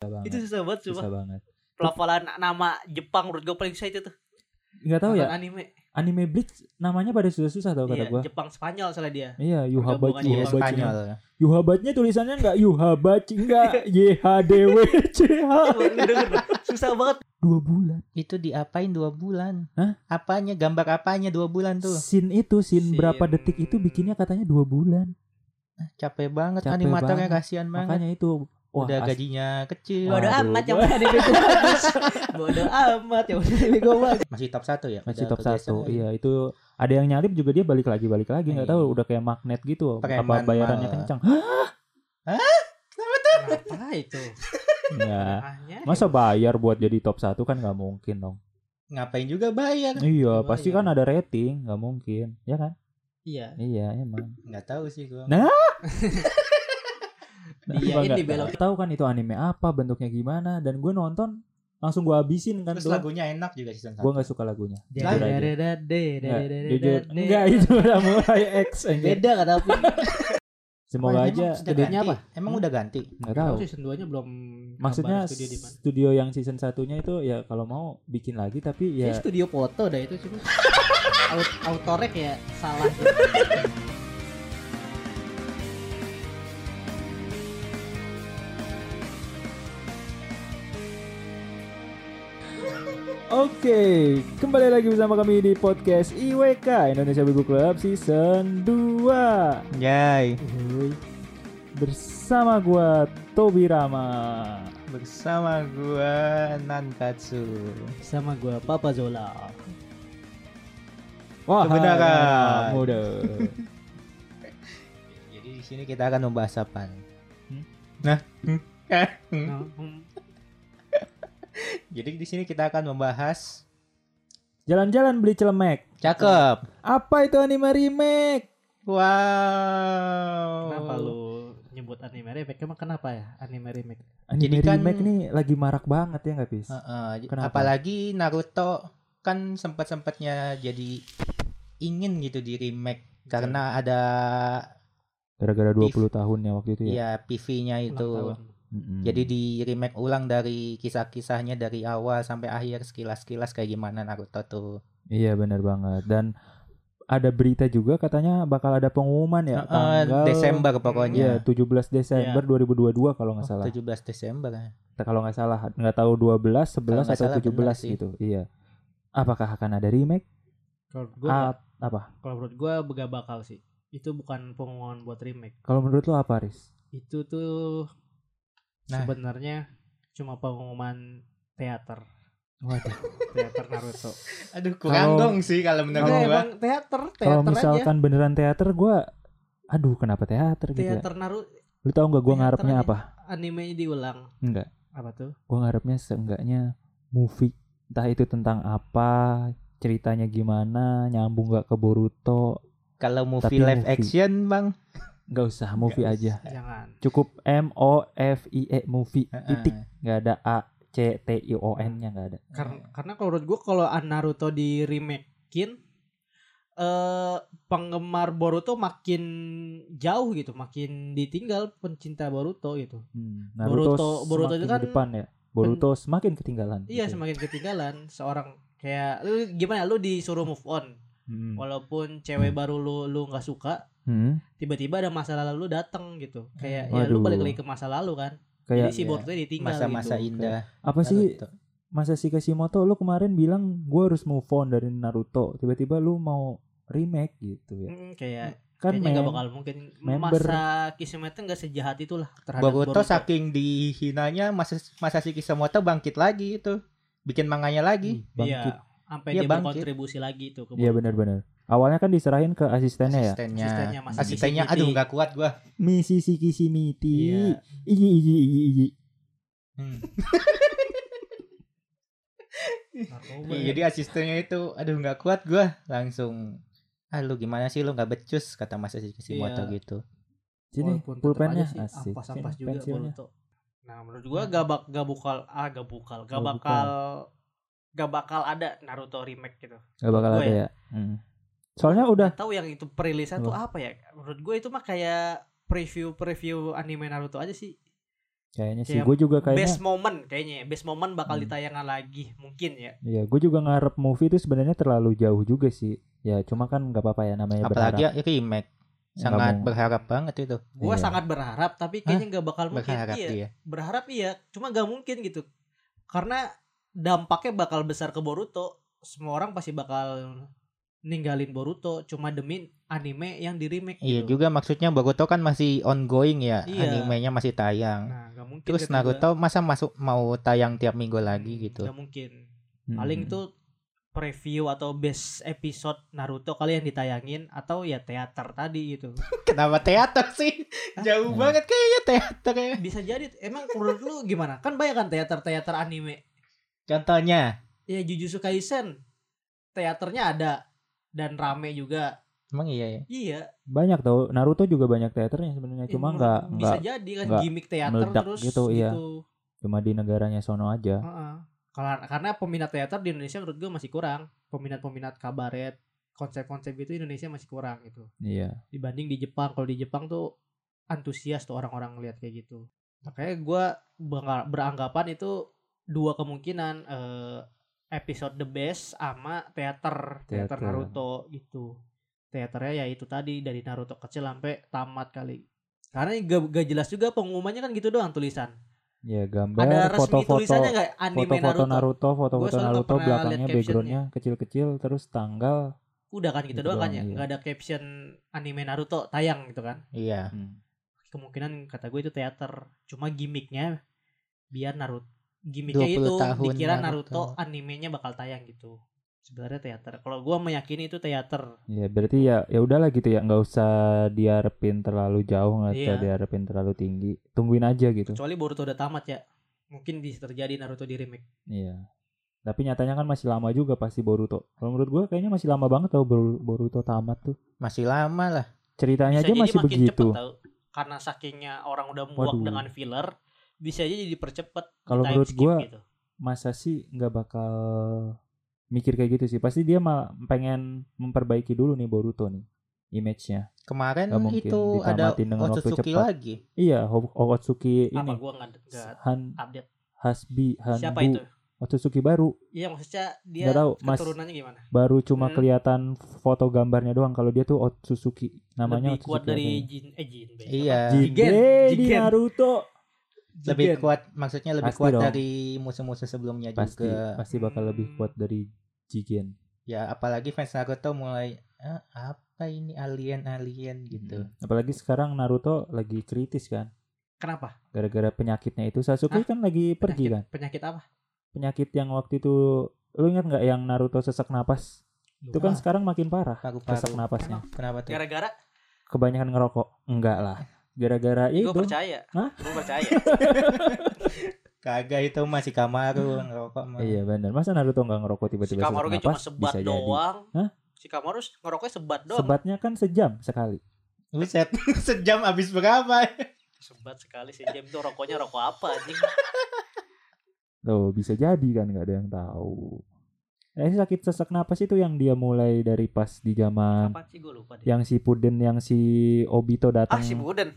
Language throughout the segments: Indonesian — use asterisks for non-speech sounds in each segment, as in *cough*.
Susah banget. Itu susah banget susah cuma. banget. Pelafalan nama Jepang menurut gue paling susah itu tuh. Nggak tahu Nonton ya, anime. anime Bleach namanya pada susah-susah tau kata Iya, gua. Jepang Spanyol salah dia. Iya, Yuhabachi, Iya, Yuhabachi. Spanyol. Yuhabatnya tulisannya enggak Yuhabachi enggak *laughs* Y H D W C H. Dah. Susah banget. Dua bulan. Itu diapain dua bulan? Hah? Apanya gambar apanya dua bulan tuh? Scene itu, scene Scene- berapa detik itu bikinnya katanya dua bulan. Capek banget Capek animatornya banget. kasihan banget. Makanya itu wah Udah gajinya kecil. Bodoh Waduh, amat yang gue bagus. Bodoh amat yang gue bagus. Masih top satu ya? masih Udah top satu. Iya, itu ada yang nyalip juga dia balik lagi balik lagi nggak Iya. tahu udah kayak magnet gitu. Preman apa bayarannya malah. kencang? Apa itu? *laughs* ya. Masa bayar buat jadi top satu kan nggak mungkin dong. Ngapain juga bayar? Iya, pasti kan ada rating, nggak mungkin, ya kan? Iya. Iya, emang. Nggak tahu sih gua. Nah, *laughs* Iya, Gua ini belok. tahu kan itu anime apa, bentuknya gimana, dan gue nonton langsung gue habisin kan Terus tuh. lagunya enak juga season Gue 1. nggak suka lagunya. Jujur aja. Enggak itu udah mulai X. Beda kan tapi. Semoga aja studionya apa? Emang udah ganti? nggak tahu. season 2 nya belum Maksudnya studio di mana. studio yang season satunya itu ya kalau mau bikin lagi tapi Ya. ya studio foto dah itu cuma. *laughs* Aut autorek ya salah. *laughs* Oke, kembali lagi bersama kami di podcast IWK Indonesia Buku Club season 2 Yay. Bersama gua Tobi Rama Bersama gua Nankatsu. Sama gua Papa Zola. Wah, Kebenaran. muda. *laughs* Jadi di sini kita akan membahas apa? Hmm? Nah, Hmm. Jadi di sini kita akan membahas Jalan-jalan beli celemek cakep. Apa itu anime remake? Wow. Kenapa lu nyebut anime remake? Emang kenapa ya anime remake? Anime Jadi kan- remake nih lagi marak banget ya nggak Pis? Heeh, Kenapa? apalagi Naruto kan sempat-sempatnya jadi ingin gitu di remake karena ada Gara-gara 20 tahunnya waktu itu ya. ya PV-nya itu. tahun. Mm-mm. Jadi di remake ulang dari kisah-kisahnya dari awal sampai akhir sekilas-kilas kayak gimana Naruto tuh. Iya benar banget dan ada berita juga katanya bakal ada pengumuman ya Heeh, tanggal Desember Iya, pokoknya. 17 Desember 2022 kalau nggak Oh, salah. 17 Desember. Kalau nggak salah, nggak tahu 12, 11 nggak atau salah 17 benar sih. gitu. Iya. Apakah akan ada remake? Kalau menurut gua Ah, apa? kalau menurut gua gak bakal sih. Itu bukan pengumuman buat remake. Kalau menurut lo apa, Riz? Itu tuh Nah. sebenarnya cuma pengumuman teater. Waduh. Teater Naruto. *laughs* Aduh, kurang Kalau- dong sih kalau menurut gua. emang teater, Kalau teater aja. misalkan beneran teater gua aduh kenapa teater gitu ya? Teater Naruto Lu tahu nggak gua teater ngarepnya aja. apa? animenya diulang. Enggak. Apa tuh? Gua ngarepnya seenggaknya movie. Entah itu tentang apa, ceritanya gimana, nyambung nggak ke Boruto. Kalau movie Tapi live movie. action, Bang. Nggak usah movie Nggak aja. Jangan. Cukup M O F I E movie titik. Heeh. Nggak ada A C T I O N-nya nggak ada. Karena karena kalau menurut gua kalau Naruto di remakein eh penggemar Boruto makin jauh gitu, makin ditinggal pencinta Boruto gitu. Hmm, Boruto- Boruto semakin itu kan di depan ya. Boruto semakin ketinggalan. Iya, gitu. semakin ketinggalan seorang kayak lu gimana lu disuruh move on Hmm. walaupun cewek baru lu lu nggak suka Hmm. tiba-tiba ada masa lalu lu datang gitu kayak ya lu balik lagi ke masa lalu kan Kayak jadi si Iya. Boruto ditinggal Masa-masa gitu. indah. apa sih Naruto. masa si Kishimoto lu kemarin bilang gua harus move on dari Naruto tiba-tiba lu mau remake gitu ya Mm, kayak kan kayaknya nggak men- bakal mungkin member- masa Kishimoto nggak sejahat itulah terhadap Boruto Boruto, saking dihinanya masa masa si Kishimoto bangkit lagi itu. Bikin manganya lagi. bangkit Iya, sampai Iya, dia bangkit. berkontribusi lagi tuh ke iya benar-benar awalnya kan diserahin ke asistennya ya Asistennya. Asistennya masih Asistennya aduh nggak kuat gua. Misi si Kishimiti Iya. iji iji iji iji Hmm. Iya, ya. jadi asistennya itu aduh nggak kuat gua langsung ah lu gimana sih lu nggak becus kata Mas Kishimoto Iya. gitu. sini pulpennya asik ampas-ampas juga pensilnya. Boruto. Nah, menurut gua gak, bak gak bukal ah gak bukal, gak Gak bakal gak bakal ada Naruto remake gitu. Gak bakal Gua ada ya. ya Hmm. Soalnya udah tahu yang itu perilisan tuh Apa? ya? Menurut gue itu mah kayak preview-preview anime Naruto aja sih. Kayaknya sih Kayak gue juga kayaknya best moment kayaknya ya. best moment bakal Hmm. ditayangkan lagi mungkin ya Iya, gue juga ngarep movie itu sebenarnya terlalu jauh juga sih. Ya, cuma kan nggak apa-apa ya namanya Apalagi berharap. ya remake. Nggak Sangat mau- berharap banget itu. gue Iya. sangat berharap tapi kayaknya nggak bakal mungkin Berharap iya dia. berharap iya cuma gak mungkin gitu karena dampaknya bakal besar ke Boruto semua orang pasti bakal ninggalin Boruto cuma demi anime yang di remake Iya gitu. juga maksudnya Boruto kan masih ongoing ya, Iya. animenya masih tayang. nah gak mungkin Terus Naruto masa masuk mau tayang tiap minggu lagi gitu. Gak mungkin Hmm. paling itu preview atau best episode Naruto kali yang ditayangin atau ya teater tadi gitu *laughs* Kenapa teater sih? Jauh Hmm. banget kayaknya teater ya. bisa jadi emang menurut lu gimana kan banyak kan teater-teater anime Contohnya, ya Jujutsu Kaisen teaternya ada dan rame juga emang iya ya. iya banyak tau Naruto juga banyak teaternya sebenarnya Ya, cuma nggak bisa nggak jadi kan gimmick teater meledak terus gitu, gitu, iya. cuma di negaranya sono aja. Heeh. Karena karena peminat teater di Indonesia menurut gue masih kurang peminat-peminat kabaret konsep-konsep itu Indonesia masih kurang gitu Iya. dibanding di Jepang kalau di Jepang tuh antusias tuh orang-orang lihat kayak gitu makanya gue beranggapan itu dua kemungkinan eh, episode the best sama teater teater Teater. Naruto gitu teaternya ya itu tadi dari Naruto kecil sampai tamat kali karena gak, gak jelas juga pengumumannya kan gitu doang tulisan Ya ada gambar resmi foto-foto tulisannya nggak anime foto-foto Naruto? Naruto, foto-foto Naruto belakangnya backgroundnya kecil-kecil terus tanggal. udah kan gitu Gitu doang kan ya iya. nggak ada caption anime Naruto tayang gitu kan Iya. Hmm. kemungkinan kata gue itu teater cuma gimmicknya biar Naruto gimmicknya 20 itu tahun dikira Naruto. Naruto, animenya bakal tayang gitu. Sebenarnya teater. Kalau gue meyakini itu teater. Ya berarti ya ya udahlah gitu ya. Nggak usah diharapin terlalu jauh nggak usah Iya. diharapin terlalu tinggi. Tungguin aja gitu. Kecuali Boruto udah tamat ya. Mungkin bisa terjadi Naruto di remake. Iya. Tapi nyatanya kan masih lama juga pasti Boruto. Kalau menurut gua kayaknya masih lama banget tau Boru- Boruto tamat tuh. Masih lama lah. ceritanya bisa aja jadi masih makin begitu. cepet tau. Karena sakingnya orang udah muak Waduh. dengan filler bisa aja jadi percepet di Kalau time menurut skip gua, gitu. masa sih nggak bakal mikir kayak gitu sih pasti dia mah pengen memperbaiki dulu nih Boruto nih image-nya Kemarin Nggak mungkin itu ada ditamatin dengan waktu Otsutsuki cepat. lagi. iya Ho- Okatsuki apa ini gue nggak update Hasbi Hanbu siapa itu Otsutsuki baru iya maksudnya dia Nggak tahu, Mas. keturunannya gimana baru cuma Hmm. kelihatan foto gambarnya doang kalau dia tuh Otsutsuki namanya lebih kuat Otsutsuki dari apa ya? Jin eh Jin. Iya. Jigen Jigen. di Jigen. Naruto Lebih Jigen. kuat maksudnya lebih Pasti kuat dong. dari musuh-musuh sebelumnya pasti juga. pasti bakal lebih kuat dari Jigen Ya apalagi fans Naruto mulai "Ah, apa ini alien-alien gitu. Hmm. apalagi sekarang Naruto lagi kritis kan kenapa gara-gara penyakitnya itu Sasuke Hah? kan lagi pergi penyakit, kan penyakit apa penyakit yang waktu itu lu ingat nggak yang Naruto sesak napas itu kan sekarang makin parah Paru-paru. sesak napasnya Kenapa tuh? gara-gara kebanyakan ngerokok enggak lah gara-gara ya gue itu? percaya. Hah? gue percaya. *laughs* Kagak itu masih Kamaru ngerokok mah. iya benar masa Naruto nggak ngerokok si tiba-tiba sesak Kamaru cuma sebat bisa jadi. doang. Hah? si Kamaru ngerokoknya sebat doang. Sebatnya kan sejam sekali. Buset, *laughs* sejam habis berapa? sebat sekali si jam itu rokoknya rokok apa anjing? *laughs* Tuh bisa jadi kan nggak ada yang tahu. Eh sakit sesak napas itu yang dia mulai dari pas di zaman apa sih? Gue lupa deh. yang si Puden yang si Obito ah datang. si Buden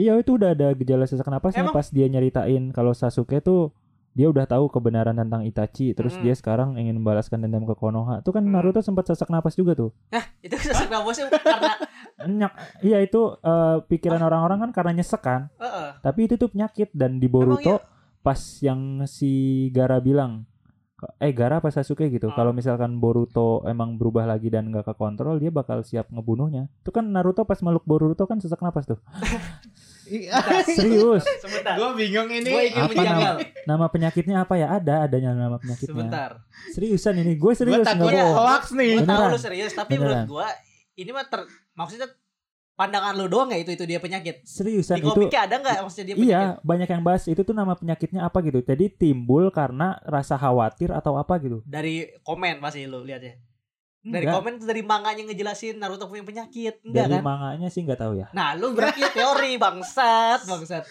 Iya itu udah ada gejala sesak napasnya Emang? pas dia nyeritain kalau Sasuke tuh dia udah tahu kebenaran tentang Itachi terus Hmm. dia sekarang ingin membalaskan dendam ke Konoha. Itu kan Hmm. Naruto sempat sesak napas juga tuh. itu sesak nafasnya karena Nyak, iya itu eh, pikiran orang-orang kan karena nyesek kan. Heeh. Tapi itu tuh penyakit dan di Emang Boruto iya? pas yang si Gara bilang eh Gara apa Sasuke gitu Hmm. kalau misalkan Boruto emang berubah lagi dan gak kekontrol dia bakal siap ngebunuhnya itu kan Naruto pas meluk Boruto kan sesak napas tuh *laughs* *laughs* serius? sebentar. Gue bingung ini. gue ingin Apa menjanggal nama penyakitnya apa ya? Ada adanya nama penyakitnya. Sebentar. Seriusan ini gue Gue serius takut nggak bohong. hoax nih. gue tahu lu serius tapi Beneran. menurut gue ini mah ter maksudnya pandangan lu doang ya itu itu dia penyakit? Seriusan di itu komiknya ada nggak maksudnya dia penyakit? Iya, banyak yang bahas itu tuh nama penyakitnya apa gitu. Jadi timbul karena rasa khawatir atau apa gitu. dari komen pasti lu lihat ya dari Enggak. komen tuh dari manganya ngejelasin Naruto punya penyakit enggak Dari kan manganya sih nggak tahu ya. nah lu berarti *laughs* teori bangsat bangsat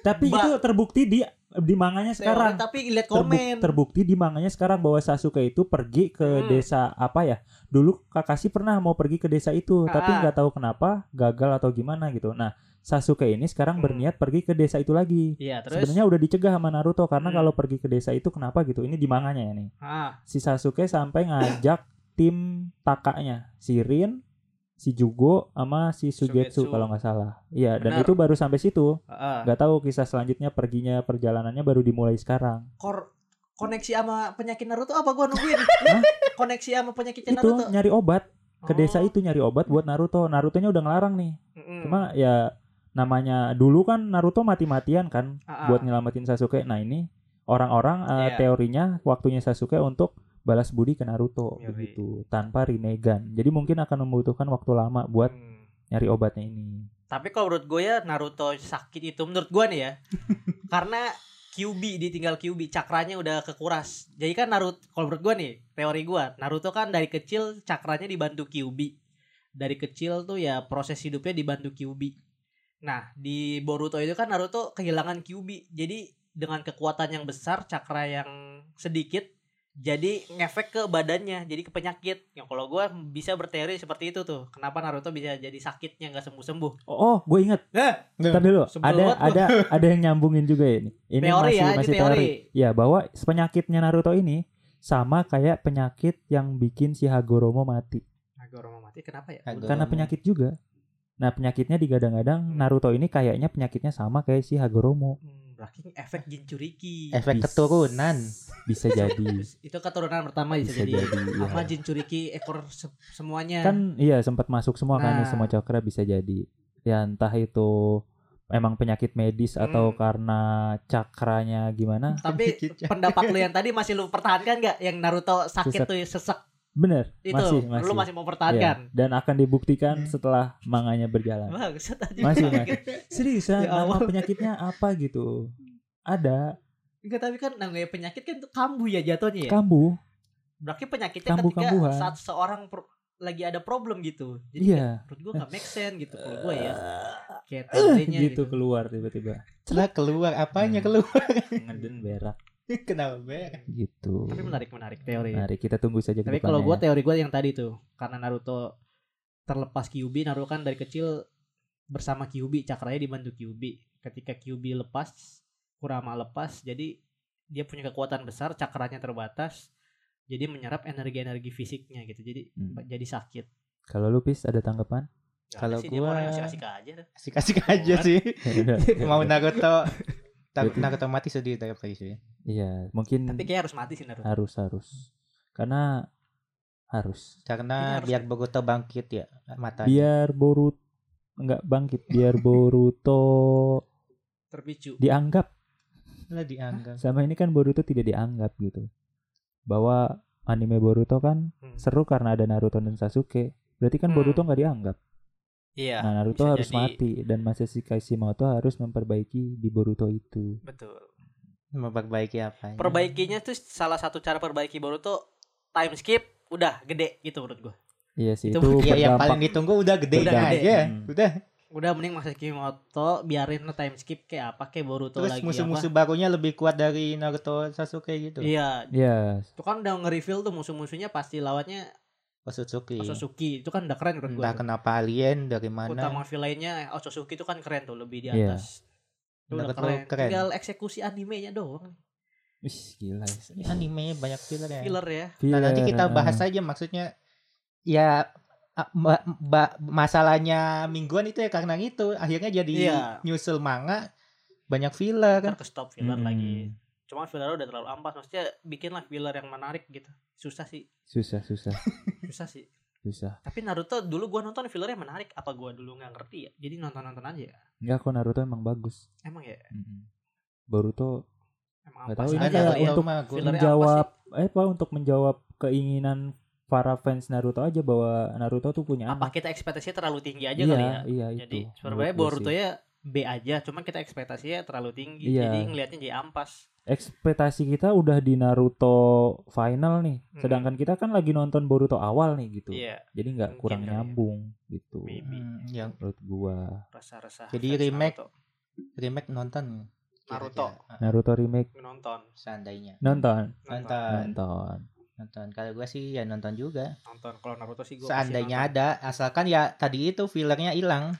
Tapi Ba- itu terbukti di di manganya teori sekarang. tapi lihat Terbuk- komen terbukti di manganya sekarang bahwa Sasuke itu pergi ke Hmm. desa apa ya? Dulu Kakashi pernah mau pergi ke desa itu, tapi Ah. nggak tahu kenapa gagal atau gimana gitu. Nah, Sasuke ini sekarang Hmm. berniat pergi ke desa itu lagi. Iya, terus Sebenarnya udah dicegah sama Naruto karena Hmm. kalau pergi ke desa itu kenapa gitu? Ini di manganya ya nih. ah, Si Sasuke sampai ngajak tim Takanya, si Rin, si Jugo sama si Sugetsu, Sugetsu. kalau nggak salah. Iya, dan itu baru sampai situ. Nggak tahu kisah selanjutnya perginya perjalanannya baru dimulai sekarang. Kor koneksi sama penyakit Naruto apa gua nungguin? Koneksi sama penyakitnya Itu Naruto. nyari obat ke desa Oh, itu nyari obat buat Naruto. Narutonya udah ngelarang nih. Cuma ya namanya dulu kan Naruto mati-matian kan buat nyelamatin Sasuke. Nah, ini orang-orang eh, Iya. teorinya waktunya Sasuke untuk balas budi ke Naruto Yoi. begitu tanpa Rinnegan. Jadi mungkin akan membutuhkan waktu lama buat Hmm. nyari obatnya ini. Tapi kalau menurut gue ya Naruto sakit itu menurut gue nih ya. *laughs* karena QB ditinggal QB cakranya udah kekuras. Jadi kan Naruto kalau menurut gue nih teori gue Naruto kan dari kecil cakranya dibantu QB. Dari kecil tuh ya proses hidupnya dibantu QB. Nah di Boruto itu kan Naruto kehilangan QB. Jadi dengan kekuatan yang besar cakra yang sedikit jadi ngefek ke badannya jadi ke penyakit yang kalau gue bisa berteori seperti itu tuh kenapa Naruto bisa jadi sakitnya nggak sembuh sembuh Oh, oh gue inget. Eh, Ntar dulu. Ada ada ada yang nyambungin juga ya ini. Ini Teori masih ya, ini masih teori. Ya, bahwa penyakitnya Naruto ini sama kayak penyakit yang bikin si Hagoromo mati. Hagoromo mati kenapa ya? Hagoromo. Karena penyakit juga. Nah, penyakitnya digadang-gadang Naruto ini kayaknya penyakitnya sama kayak si Hagoromo. Hmm, berarti efek Jinchuriki. efek Bis- keturunan Bisa jadi. *laughs* Itu keturunan pertama bisa, bisa jadi. jadi. ya. Sama Jinchuriki ekor se- semuanya. Kan iya sempat masuk semua kan Nah. semua cakra bisa jadi. Ya entah itu emang penyakit medis atau Hmm. karena cakranya gimana? Tapi *laughs* pendapat lu yang tadi masih lu pertahankan nggak? Yang Naruto sakit Sesek. tuh sesek Bener, itu. masih masih. Lu masih mau Iya, pertahankan? dan akan dibuktikan setelah manganya berjalan. Aja. Masih, masih. Seriusan, Ya nama Allah. penyakitnya apa gitu? Ada Enggak, tapi kan namanya penyakit kan itu kambuh ya jatuhnya ya. kambuh. Berarti penyakitnya ketika Kambuh-kambuhan. saat seorang pro- lagi ada problem gitu. Jadi Iya. menurut gua gak make sense gitu kalau gua ya. Kayak teorinya gitu keluar tiba-tiba. lah keluar apanya Hmm. keluar Ngeden berak *laughs* kenapa berak gitu. Tapi menarik menarik teori. Mari kita tunggu saja Tapi kalau depannya gue ya. teori gue yang tadi tuh karena Naruto terlepas Kyuubi, Naruto kan dari kecil bersama Kyuubi, cakranya dibantu Kyuubi. Ketika Kyuubi lepas, Kurama lepas, jadi dia punya kekuatan besar, cakranya terbatas, jadi menyerap energi-energi fisiknya gitu. Jadi Hmm. jadi sakit. Kalau lu Pis ada tanggapan? Kalau ada sih, dia mau gua- asik-asik aja. asik-asik aja sih *laughs* mau Naruto Ta- Berarti- Naruto mati sedih tapi sih Iya, mungkin Tapi kayak harus mati sih Naruto. harus harus. Karena harus. karena harus biar. Boruto bangkit ya matanya Biar Boruto enggak bangkit, biar Boruto Terpicu. dianggap lah dianggap sama ini kan Boruto tidak dianggap gitu. Bahwa anime Boruto kan Hmm. seru karena ada Naruto dan Sasuke. Berarti kan Hmm. Boruto nggak dianggap. Iya. Nah, Naruto harus jadi- mati dan Masashi Kishimoto harus memperbaiki di Boruto itu. Betul. memperbaiki apa Perbaikinya tuh salah satu cara perbaiki Boruto time skip udah gede gitu menurut gue. Iya sih Itu- itu, Iya yang paling ditunggu udah gede Udah aja gede. Hmm. udah udah mending Mas Kimoto biarin time skip kayak apa kayak Boruto terus lagi musuh-musuh apa. barunya lebih kuat dari Naruto Sasuke gitu Iya, Iya, itu kan udah nge-reveal tuh musuh-musuhnya pasti lawannya Otsutsuki Otsutsuki. Itu kan udah keren menurut gua. entah kenapa alien dari mana Utama villainnya Otsutsuki itu kan keren tuh lebih di Iya. atas. Itu udah keren. keren. Tinggal eksekusi animenya doang. Wih, gila. Ini animenya banyak filler ya Filler ya. Nah, nanti kita Filler, bahas ah. aja maksudnya ya ba- ba- masalahnya mingguan itu ya karena itu akhirnya jadi Iya. nyusul manga banyak filler Ntar ke stop filler Mm-mm. lagi. Cuma filler udah terlalu ampas. Maksudnya bikinlah filler yang menarik gitu. Susah sih. Susah, susah, *laughs* Susah sih. susah. Tapi Naruto dulu gua nonton fillernya menarik. Apa gua dulu nggak ngerti ya? Jadi nonton-nonton aja ya. Enggak kok Naruto emang bagus. Emang ya. Mm-mm. Boruto Emang Nggak tahu, ini aja kayak ya. untuk menjawab eh apa untuk menjawab keinginan para fans Naruto aja bahwa Naruto tuh punya apa anak. kita ekspektasinya terlalu tinggi aja iya, kali ya. Iya, Jadi itu. sebenarnya Boruto ya B aja, cuman kita ekspektasinya terlalu tinggi. Iya. Jadi ngelihatnya jadi ampas. Ekspektasi kita udah di Naruto final nih. Hmm. Sedangkan kita kan lagi nonton Boruto awal nih gitu. Iya, Jadi nggak Mungkin kurang ya. nyambung gitu. maybe Hmm, yang Menurut gua rasa-rasa. Jadi remake Naruto. remake nonton Naruto. kira-kira. Ah, Naruto remake nonton. seandainya nonton, nonton nonton. nonton kalau gua sih ya nonton juga Nonton kalau Naruto sih gue seandainya ada asalkan ya tadi itu fillernya hilang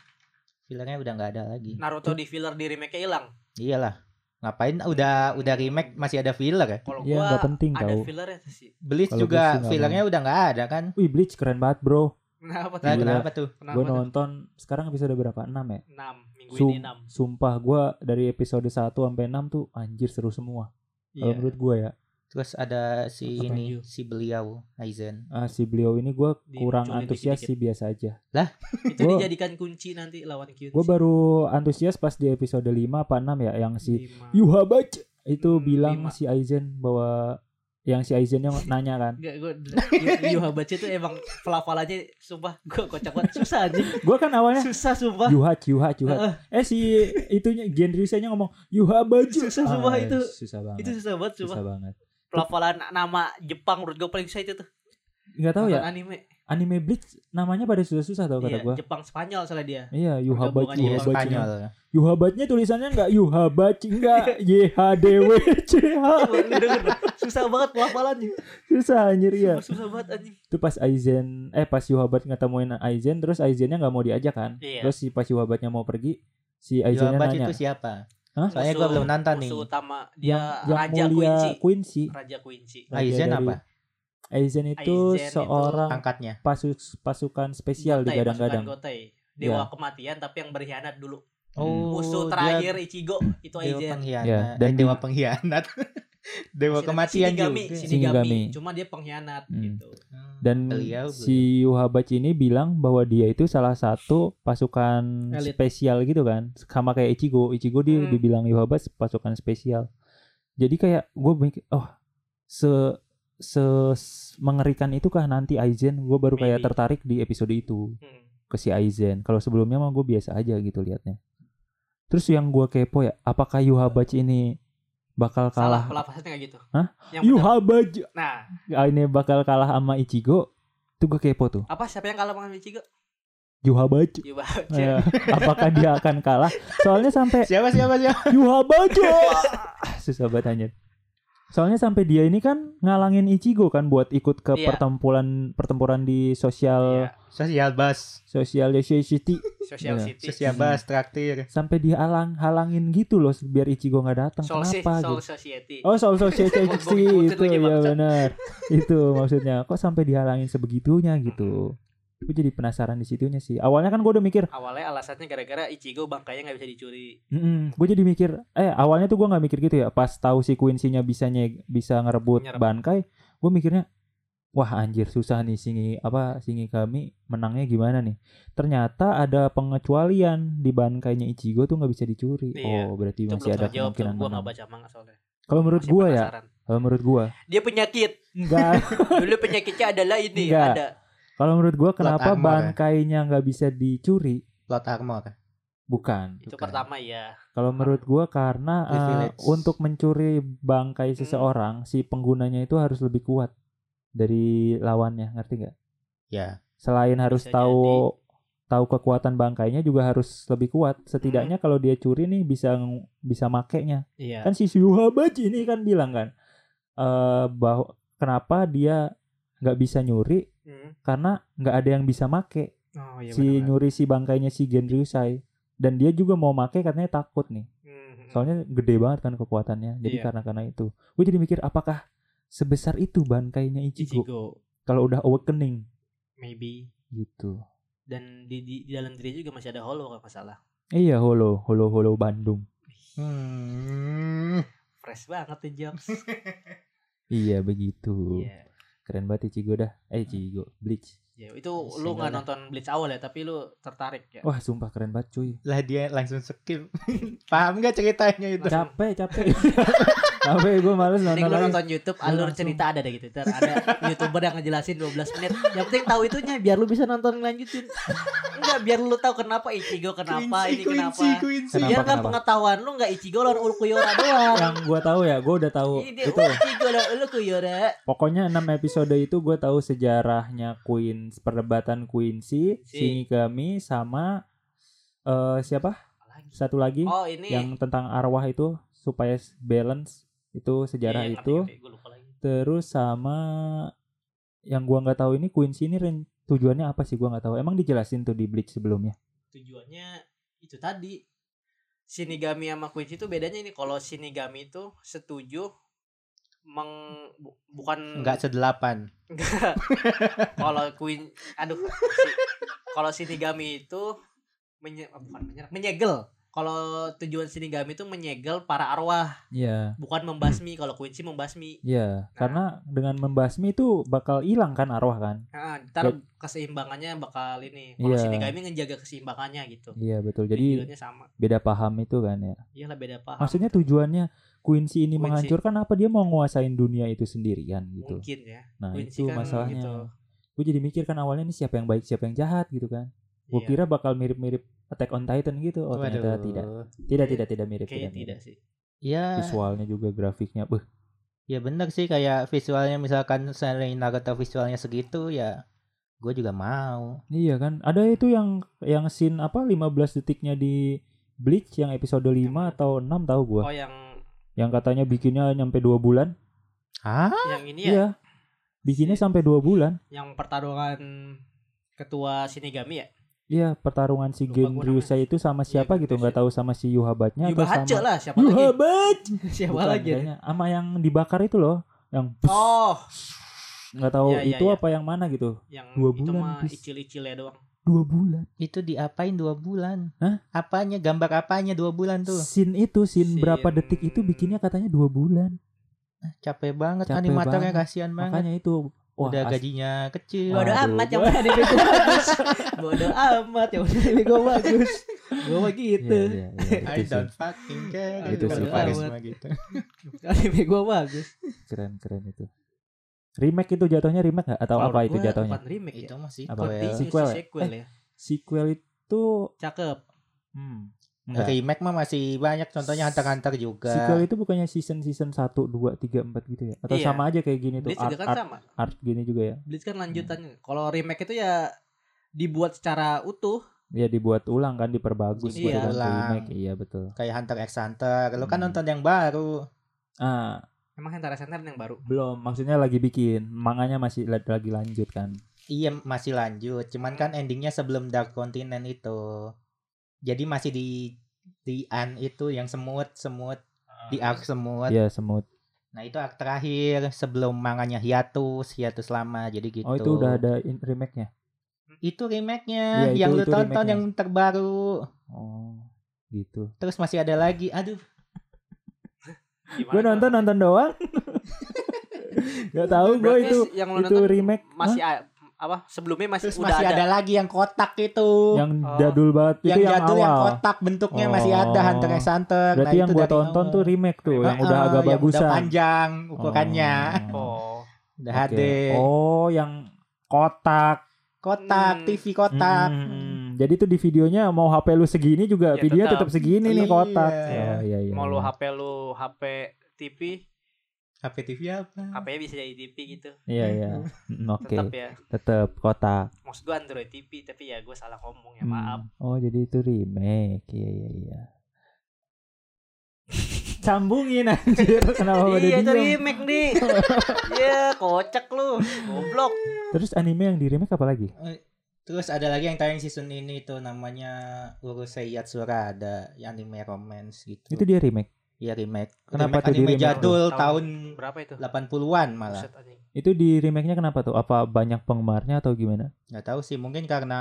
fillernya udah nggak ada lagi. Naruto di filler di remake hilang. Iyalah. Ngapain udah udah remake masih ada filler ya? Kalau Ya gua penting ada tahu. fillernya sih. Bleach Kalau juga fillernya udah nggak ada kan? Wih Bleach keren banget bro. Kenapa tuh? Nah, kenapa tuh? Kenapa Gue tuh? nonton sekarang episode berapa? 6 ya? 6 minggu Sum- ini 6. Sumpah gue dari episode 1 sampai 6 tuh anjir seru semua. Kalau Iya. menurut gue ya. Terus ada si Apa ini Yu? si beliau Aizen. Ah, si beliau ini gue kurang antusias sih biasa aja. *laughs* Itu Gua- dijadikan kunci nanti lawan Kyun. Gue baru antusias pas di episode 5 apa 6 ya yang si. Yuhabach itu Hmm, bilang lima. si Aizen bahwa yang si Aizennya *laughs* nanya kan. Enggak, gue itu emang pelafalannya sumpah gue kocak banget susah aja. Gue kan awalnya Susah sumpah. Yuhat, Yuhat, Yuhat. Heeh. Eh si itunya Gendrisanya ngomong Yuhabach. Susah sumpah itu. Susah banget. Itu susah banget sumpah. susah banget. Pelafalan nama Jepang menurut gue paling susah itu tuh. Nggak tahu ya anime. anime Bleach namanya pada susah-susah tau kata Iya, gua. Jepang Spanyol soalnya dia. Iya, Yuhabach, Pergabungan Iya, Yuhabach. Spanyol. Yuhabachnya tulisannya enggak Yuhabach, enggak *laughs* Y H D W C H. Coba lu denger dah. Susah banget pelafalannya. Susah anjir ya. Sumpah susah banget anjing. Itu pas Aizen eh pas Yuhabach ngetemuin Aizen terus Aizennya nggak mau diajak kan. Iya. Terus si pas Yuhabachnya mau pergi si Aizennya nanya. itu siapa? Hah? Soalnya gua belum nonton nih. Musuh utama yang dia yang Raja mulia Quincy. Quincy. Raja Quincy. Raja Aizen dari- apa? Aizen itu Aizen itu seorang Pangkatnya. pasus pasukan spesial Gotai, digadang-gadang. Dewa Iya. kematian tapi yang berkhianat dulu. Oh, Musuh dia terakhir Ichigo itu Dewa Aizen. pengkhianat. Ya, dan dewa pengkhianat. *laughs* dewa kematian Shinigami, juga. Shinigami. Shinigami. Cuma dia pengkhianat Hmm. gitu. Dan Beliau, si Yuhabach ini bilang bahwa dia itu salah satu pasukan Elit. spesial gitu kan. Sama kayak Ichigo. Ichigo dia Hmm. dibilang Yuhabach pasukan spesial. Jadi kayak gue mikir, oh se se s- mengerikan itu kah nanti Aizen? Gue baru kayak Maybe. tertarik di episode itu Hmm. ke si Aizen. Kalau sebelumnya mah gue biasa aja gitu liatnya. Terus yang gue kepo ya, apakah Yuhabach ini bakal Salah kalah? pelafasannya kayak gitu. Hah? Yang. Yuhabach Nah, ah, ini bakal kalah sama Ichigo? Itu gue kepo tuh. apa siapa yang kalah sama Ichigo? Yuhabach. Yuba. Ya, apakah dia akan kalah? Soalnya sampai Siapa siapa siapa? Yuhabajo. Susah banget anjir. Soalnya sampai dia ini kan ngalangin Ichigo kan buat ikut ke Iya. pertempuran pertempuran di sosial Iya. Sosial bus. sosial society Social Iya. City. Sosial bus traktir. sampai dia halang halangin gitu loh biar Ichigo nggak datang. Soul, Kenapa Soul gitu? Society. Oh Soul Society *laughs* itu ya benar. itu maksudnya. Kok sampai dihalangin sebegitunya gitu? Gue jadi penasaran di situnya sih. Awalnya kan gue udah mikir, Awalnya alasannya gara-gara Ichigo bangkainya nggak bisa dicuri. gue jadi mikir, eh awalnya tuh gue nggak mikir gitu ya. Pas tahu si Quincy-nya bisa nyeg- bisa ngerebut Nyerep. Bankai, gue mikirnya, wah anjir susah nih singi apa singi kami menangnya gimana nih? Ternyata ada pengecualian di Bankainya Ichigo tuh nggak bisa dicuri. Iya. Oh berarti Itu masih ada terjawab kemungkinan Gue nggak baca manga soalnya. Kalau menurut gue ya, kalau menurut gue Dia penyakit. enggak. *laughs* Dulu penyakitnya adalah ini. Enggak. Ada. Kalau menurut gue kenapa armor ya? Bankainya nggak bisa dicuri? Plot armor. Bukan. Itu Bukan. pertama ya. Kalau menurut gua karena Privilege. untuk mencuri bangkai seseorang si penggunanya itu harus lebih kuat dari lawannya, ngerti nggak? Ya. Selain harus Bisa tahu tahu kekuatan bangkainya juga harus lebih kuat. Setidaknya kalau dia curi nih bisa bisa makainya. Iya. Kan si Yuhabachi ini kan bilang kan eh bahwa kenapa dia nggak bisa nyuri Hmm. karena nggak ada yang bisa make Oh iya si benar-benar. nyuri si bangkainya si Genryusai dan dia juga mau make katanya takut nih Hmm. soalnya gede banget kan kekuatannya jadi Iya. karena karena itu gue jadi mikir apakah sebesar itu bankainya Ichigo, Ichigo kalau udah awakening maybe gitu dan di, di, di dalam diri juga masih ada hollow kalau nggak salah. iya holo holo holo Bandung Hmm. Fresh banget tuh jokes. *laughs* iya begitu Iya. Keren banget Ichigo dah eh Ichigo Bleach Ya, itu lu nggak nonton Bleach awal ya, tapi lu tertarik ya. wah sumpah keren banget cuy Lah dia langsung skip. *laughs* Paham gak ceritanya itu? capek capek *laughs* capek gue males nonton lu lagi nonton YouTube alur langsung- cerita ada deh gitu. Ntar ada YouTuber yang ngejelasin 12 menit. Yang penting tahu itunya biar lu bisa nonton lanjutin. Enggak, biar lu tahu kenapa Ichigo kenapa ini kenapa. Quincy. Kenapa, Biar kan kenapa? pengetahuan lu enggak Ichigo lawan Ulkuyora doang. yang gue tahu ya gue udah tahu Ini itu Ichigo lawan Ulkuyora. pokoknya 6 episode itu gue tahu sejarahnya Queen perdebatan Quincy, Si. Shinigami sama eh siapa Apalagi? satu lagi Oh, ini yang tentang arwah itu supaya balance itu sejarah ngerti, itu ngerti. Lagi. terus sama yang gua nggak tahu ini Quincy ini ren- tujuannya apa sih gua nggak tahu emang dijelasin tuh di Bleach sebelumnya Tujuannya itu itu tadi Shinigami sama Quincy itu bedanya ini kalau Shinigami itu setuju meng bu- bukan Enggak sedelapan. Enggak. kalau Queen aduh si- kalau Shinigami itu menye, ah, bukan menyerang, menyegel. Kalau tujuan Shinigami itu menyegel para arwah, Iya. bukan membasmi. Kalau Quincy membasmi. Iya, karena dengan membasmi itu bakal hilang kan arwah kan? Nah, ntar keseimbangannya bakal ini. Kalau Iya. Shinigami ngejaga keseimbangannya gitu. Iya betul. Jadi Tujuannya sama. beda paham itu kan ya. Iyalah beda paham. Maksudnya tujuannya Quincy ini Quincy. menghancurkan apa dia mau nguasain dunia itu sendirian gitu. mungkin ya. Nah, Quincy itu kan masalahnya. gitu. Gue jadi mikir kan awalnya ini siapa yang baik, siapa yang jahat gitu kan. Gue Iya. kira bakal mirip-mirip Attack on Titan gitu. Oh, ternyata Waduh. tidak. Tidak, tidak, tidak mirip. Kayaknya tidak tidak mirip. sih. Ya, Visualnya juga grafiknya. Beuh, ya bener sih kayak visualnya misalkan selain Naruto visualnya segitu ya gue juga mau. Iya kan? Ada itu yang yang scene apa 15 detiknya di Bleach yang episode 5 atau 6 tahu gua. Oh yang Yang katanya bikinnya nyampe 2 bulan. Hah? yang ini ya, Iya. Bikinnya sampai 2 bulan. yang pertarungan ketua Shinigami ya. Iya, pertarungan si Gen Ryusei itu sama siapa Iya, gitu, nggak tahu sama si Yuhabatnya atau sama lah siapa lagi? Yuhabat. *laughs* Siapa Bukan, lagi? ya? kayaknya sama yang dibakar itu loh, yang bus, Oh, nggak tahu Iya, iya, itu iya. apa yang mana gitu. yang Dua itu bulan, mah bis. icil-icilnya doang. Dua bulan. Itu diapain dua bulan? Hah? Apanya? Gambar apanya dua bulan tuh? Scene itu, scene berapa detik itu bikinnya katanya dua bulan. Capek banget Capek animatornya banget. kasihan banget. Makanya itu wah Udah as- gajinya kecil. Bodoh Waduh, amat yang anime gue bagus. *laughs* Bodoh amat yang anime gue bagus. Gue mah gitu. Iya, iya, iya, *laughs* I itu sih. don't fucking care. Gitu sih, Paris mah gitu. Bagus. Keren keren itu. Remake itu jatuhnya remake nggak atau Kalau apa itu jatuhnya? Bukan remake ya. Itu masih Apa? sequel. Sequel ya? sequel ya. Sequel itu Cakep. hmm, enggak. Remake mah masih banyak contohnya Hunter juga. Sequel itu bukannya season season 1 2 3 4 gitu ya? Atau Iya. sama aja kayak gini tuh Blitz art, juga kan art, sama. art gini juga ya? Blitz kan lanjutannya. Kalau remake itu ya dibuat secara utuh. Ya dibuat ulang kan diperbagus Iya. gitu kan Ulang. remake iya betul. kayak Hunter x Hunter. Lu kan Hmm. nonton yang baru. Ah, Emang Hunter x Hunter yang baru. belum maksudnya lagi bikin, manganya masih la- lagi lanjut kan. Iya masih lanjut. Cuman kan endingnya sebelum Dark Continent itu. Jadi masih di di an itu yang semut semut di arc semut. Iya semut. Nah itu arc terakhir sebelum manganya hiatus hiatus lama. Jadi gitu. Oh itu udah ada in- remake-nya. Itu remake-nya Iya, yang itu- lu itu tonton remake-nya. yang terbaru. Oh, gitu. Terus masih ada lagi. Aduh. Gue nonton nonton doang. *laughs* Gak tahu gue itu yang itu nonton remake masih apa? Sebelumnya masih Terus udah masih ada. ada. lagi yang kotak itu. yang Oh. jadul banget itu yang yang, jadul yang awal. kotak bentuknya masih ada Oh. Hunter x Hunter. Berarti nah, yang dari tonton tuh remake tuh yang Heeh, udah agak yang bagusan. Udah panjang ukurannya. Oh. Oh. Udah Oke. HD. Oh, yang kotak. Kotak, Hmm. TV kotak. Hmm, Jadi tuh di videonya mau HP lu segini juga, Ya, videonya tetap. tetap segini nih Iya. kotak. Iya. Oh, iya iya. Mau lu iya. HP lu HP TV, HP TV apa? HP-nya bisa jadi TV gitu. Iya iya. *laughs* Oke, Tetap ya. tetap kotak. Maksud gua Android TV, tapi ya gua salah ngomong ya, Hmm. maaf. Oh, jadi itu remake. Iya iya iya. Sambungin anjir. *laughs* Kenapa pada iya itu remake nih. *laughs* Iya, kocak lu. Goblok. Terus anime yang di remake apa lagi? Terus ada lagi yang tayang season ini tuh namanya Urusei Yatsura ada yang anime romance gitu. Itu dia remake. Iya remake. Kenapa remake tuh di anime remake jadul tuh? tahun Berapa itu? 80-an malah. Itu di remake-nya kenapa tuh? Apa banyak penggemarnya atau gimana? Nggak tahu sih mungkin karena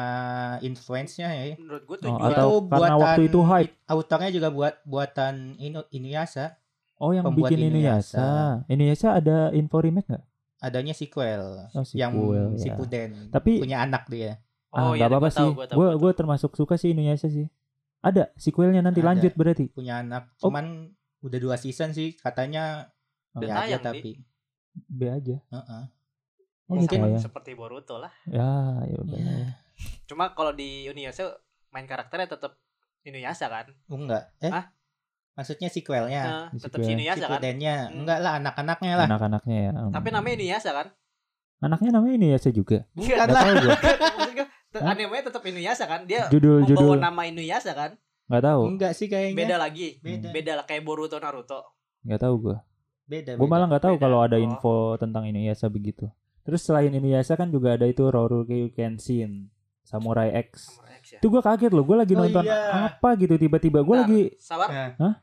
influence-nya ya. Menurut gua Oh, tujuan atau Itu karena waktu itu hype. Autornya juga buat buatan Inu, Inuyasha. Oh, yang Pembuat bikin Inuyasha. Inuyasha ada info remake nggak? Adanya sequel, Oh, yang sequel, ya. Shippuden. Tapi- punya anak dia. Ah, Oh, nggak iya, apa-apa gua sih. Gue gua gue termasuk suka sih Inuyasha sih. Ada sequelnya nanti Ada. lanjut berarti. Punya anak. Oh. Cuman udah dua season sih katanya Oh. B Udah aja tapi. B aja. Heeh. Oh, Mungkin gitu ya. seperti Boruto lah. Ya, ya udah. Ya. Cuma kalau di Inuyasha main karakternya tetap Inuyasha kan? Oh, enggak. Eh? Hah? Maksudnya sequelnya. Nah, di tetap sequel. si Inuyasha kan? Hmm. Enggak lah anak-anaknya lah. Anak-anaknya ya. Hmm. Tapi namanya Inuyasha kan? Anaknya namanya Inuyasha juga. Bukan Gak tahu gue. *laughs* Gua, Hah? animenya tetap Inuyasha kan? Dia Judul membawa judul nama Inuyasha kan? nggak tahu. Enggak sih kayaknya. Beda lagi. Beda. Beda lah kayak Boruto Naruto. Nggak tahu gue. Beda. Gue beda. malah nggak tahu kalau ada Oh. info tentang Inuyasha begitu. Terus selain Inuyasha kan juga ada itu Rorukei Kenshin. Samurai X. Samurai X ya. Itu gue kaget loh, gue lagi Oh nonton iya. apa gitu tiba-tiba gue lagi sabar. Nah.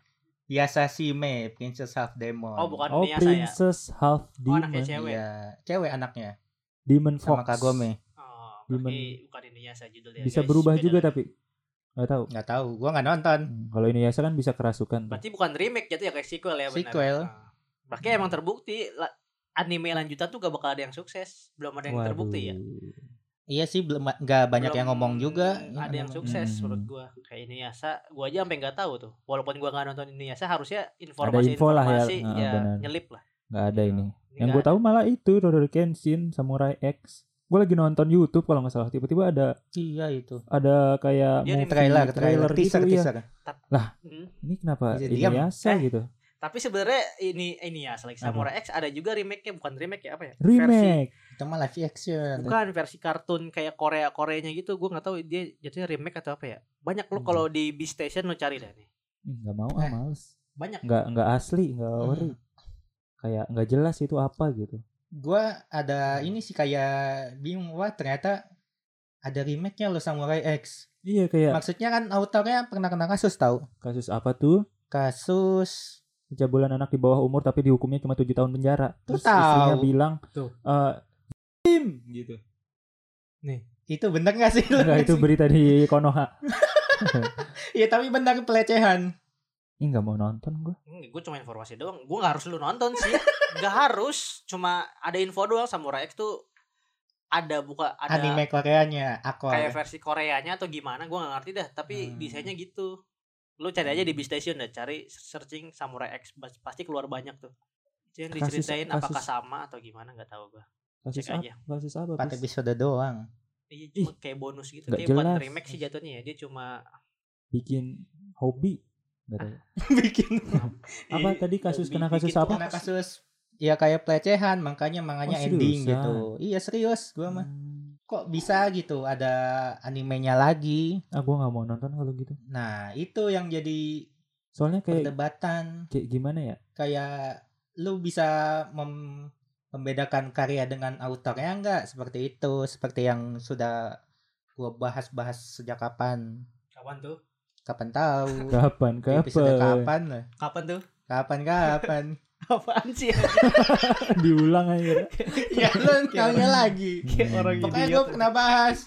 Yasashime, Princess Half Demon. Oh, bukan oh Inuyasha ya. Princess Half Oh, Demon, anaknya cewek. Iya, cewek anaknya Demon Fox. sama Kagome. Oh, Demon- berarti bukan Inuyasha judulnya. Bisa guys. berubah Beda juga lagi. tapi nggak tahu. Nggak tahu, gua nggak nonton. Hmm, Kalau Inuyasha kan bisa kerasukan. tuh. Berarti bukan remake jatuh ya kayak sequel ya benar. Sequel. Nah, Berarti emang terbukti anime lanjutan tuh gak bakal ada yang sukses. Belum ada yang terbukti ya. Waduh. Iya sih, belum nggak banyak yang Belum ngomong juga. Ada yang ngomong. sukses Hmm. menurut gua. Kayak Inuyasha, gua aja sampai nggak tahu tuh. Walaupun gua nggak nonton Inuyasha harusnya info informasi-informasi lah ya. ya, benar. nyelip lah. Nggak ada ini. Ini Yang gue tahu malah itu Rurouni Kenshin, Samurai X. Gue lagi nonton YouTube kalau nggak salah. Tiba-tiba ada Iya itu. ada kayak Dia movie, remake Trailer, trailer, gitu teaser, ya. teaser. Hmm. Ini kenapa. Inuyasha Eh, gitu? Tapi sebenarnya ini ini ya, selain Samurai X ada juga remake-nya bukan remake ya apa ya? Versi Remake. Itu mah live action. bukan versi kartun kayak Korea Koreanya gitu. Gua nggak tahu dia jatuhnya remake atau apa ya. Banyak lo kalau di B Station lo cari dah nih. Ih, Nggak mau ah Eh. males. Banyak. Nggak nggak asli, nggak Hmm. ori. Kayak nggak jelas itu apa gitu. Gua ada ini sih kayak bingung wah ternyata ada remake-nya lo Samurai X. Iya kayak Maksudnya kan autornya pernah kena kasus tahu? kasus apa tuh? Kasus Pencabulan anak di bawah umur tapi dihukumnya cuma tujuh tahun penjara. Terus tahu. istrinya bilang, Tuh. eh Tim gitu. itu bener gak sih? Enggak itu berita di Konoha. *laughs* Iya tapi bener pelecehan. Ini nggak mau nonton gue. gue cuma informasi doang. Gue nggak harus lu nonton sih. Gak harus. Cuma ada info doang Samurai X tuh ada buka ada Anime Koreanya, Akor. kayak versi Koreanya atau gimana gue nggak ngerti dah. Tapi Hmm. desainnya gitu. Lu cari aja di B Station dah. Cari searching Samurai X pasti keluar banyak tuh. Itu yang Kasus- diceritain kasus- apakah sama atau gimana nggak tahu gue. Kasus Cek aja. Kasus apa? Empat Pis? episode doang. Iya cuma kayak bonus gitu. Kayak bukan jelas. remake sih jatuhnya ya. Dia cuma Bikin hobi. Nggak tahu. *laughs* Bikin Apa tadi kasus kena kasus bikin apa? kena kasus ya kayak pelecehan makanya makanya Oh, ending seriusan? gitu. Iya serius gua mah. Hmm. Kok bisa gitu ada animenya lagi? Ah gue nggak mau nonton kalau gitu. Nah, itu yang jadi Soalnya kayak perdebatan kayak gimana ya? kayak lu bisa mem- membedakan karya dengan autornya enggak seperti itu seperti yang sudah gua bahas-bahas sejak kapan kapan tuh? Kapan tahu Kapan? Episode Kapan? kapan lah Kapan tuh? kapan kapan *laughs* Apaan sih? *laughs* Diulang aja. ya lu taunya lagi Kayak Hmm. orang pokoknya gue pernah bahas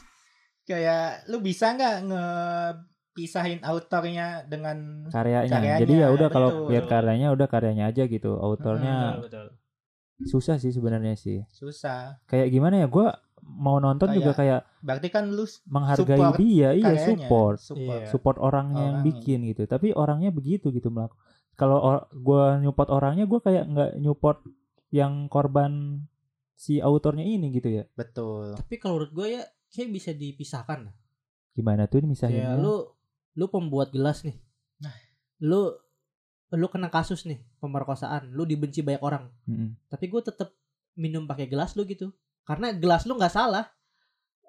kayak lu bisa nggak ngepisahin autornya dengan karyanya. Karyanya, Jadi ya udah kalau lihat karyanya udah karyanya aja gitu. Autornya Betul, betul. susah sih sebenarnya sih. susah Kayak gimana ya? Gue mau nonton Kayak juga kayak berarti kan lu menghargai support dia, iya karyanya. support, support Iya. support orangnya yang Orangnya. bikin gitu. Tapi orangnya begitu gitu melakukan. Kalau or- gua nyupport orangnya, gua kayak nggak nyupport yang korban si autornya ini gitu ya. betul Tapi kalau menurut gue ya kayak bisa dipisahkan. lah. Gimana tuh misalnya? lu lu pembuat gelas nih. Nah. Lu lu kena kasus nih pemerkosaan, lu dibenci banyak orang. Tapi gue tetap minum pakai gelas lu gitu. Karena gelas lu nggak salah.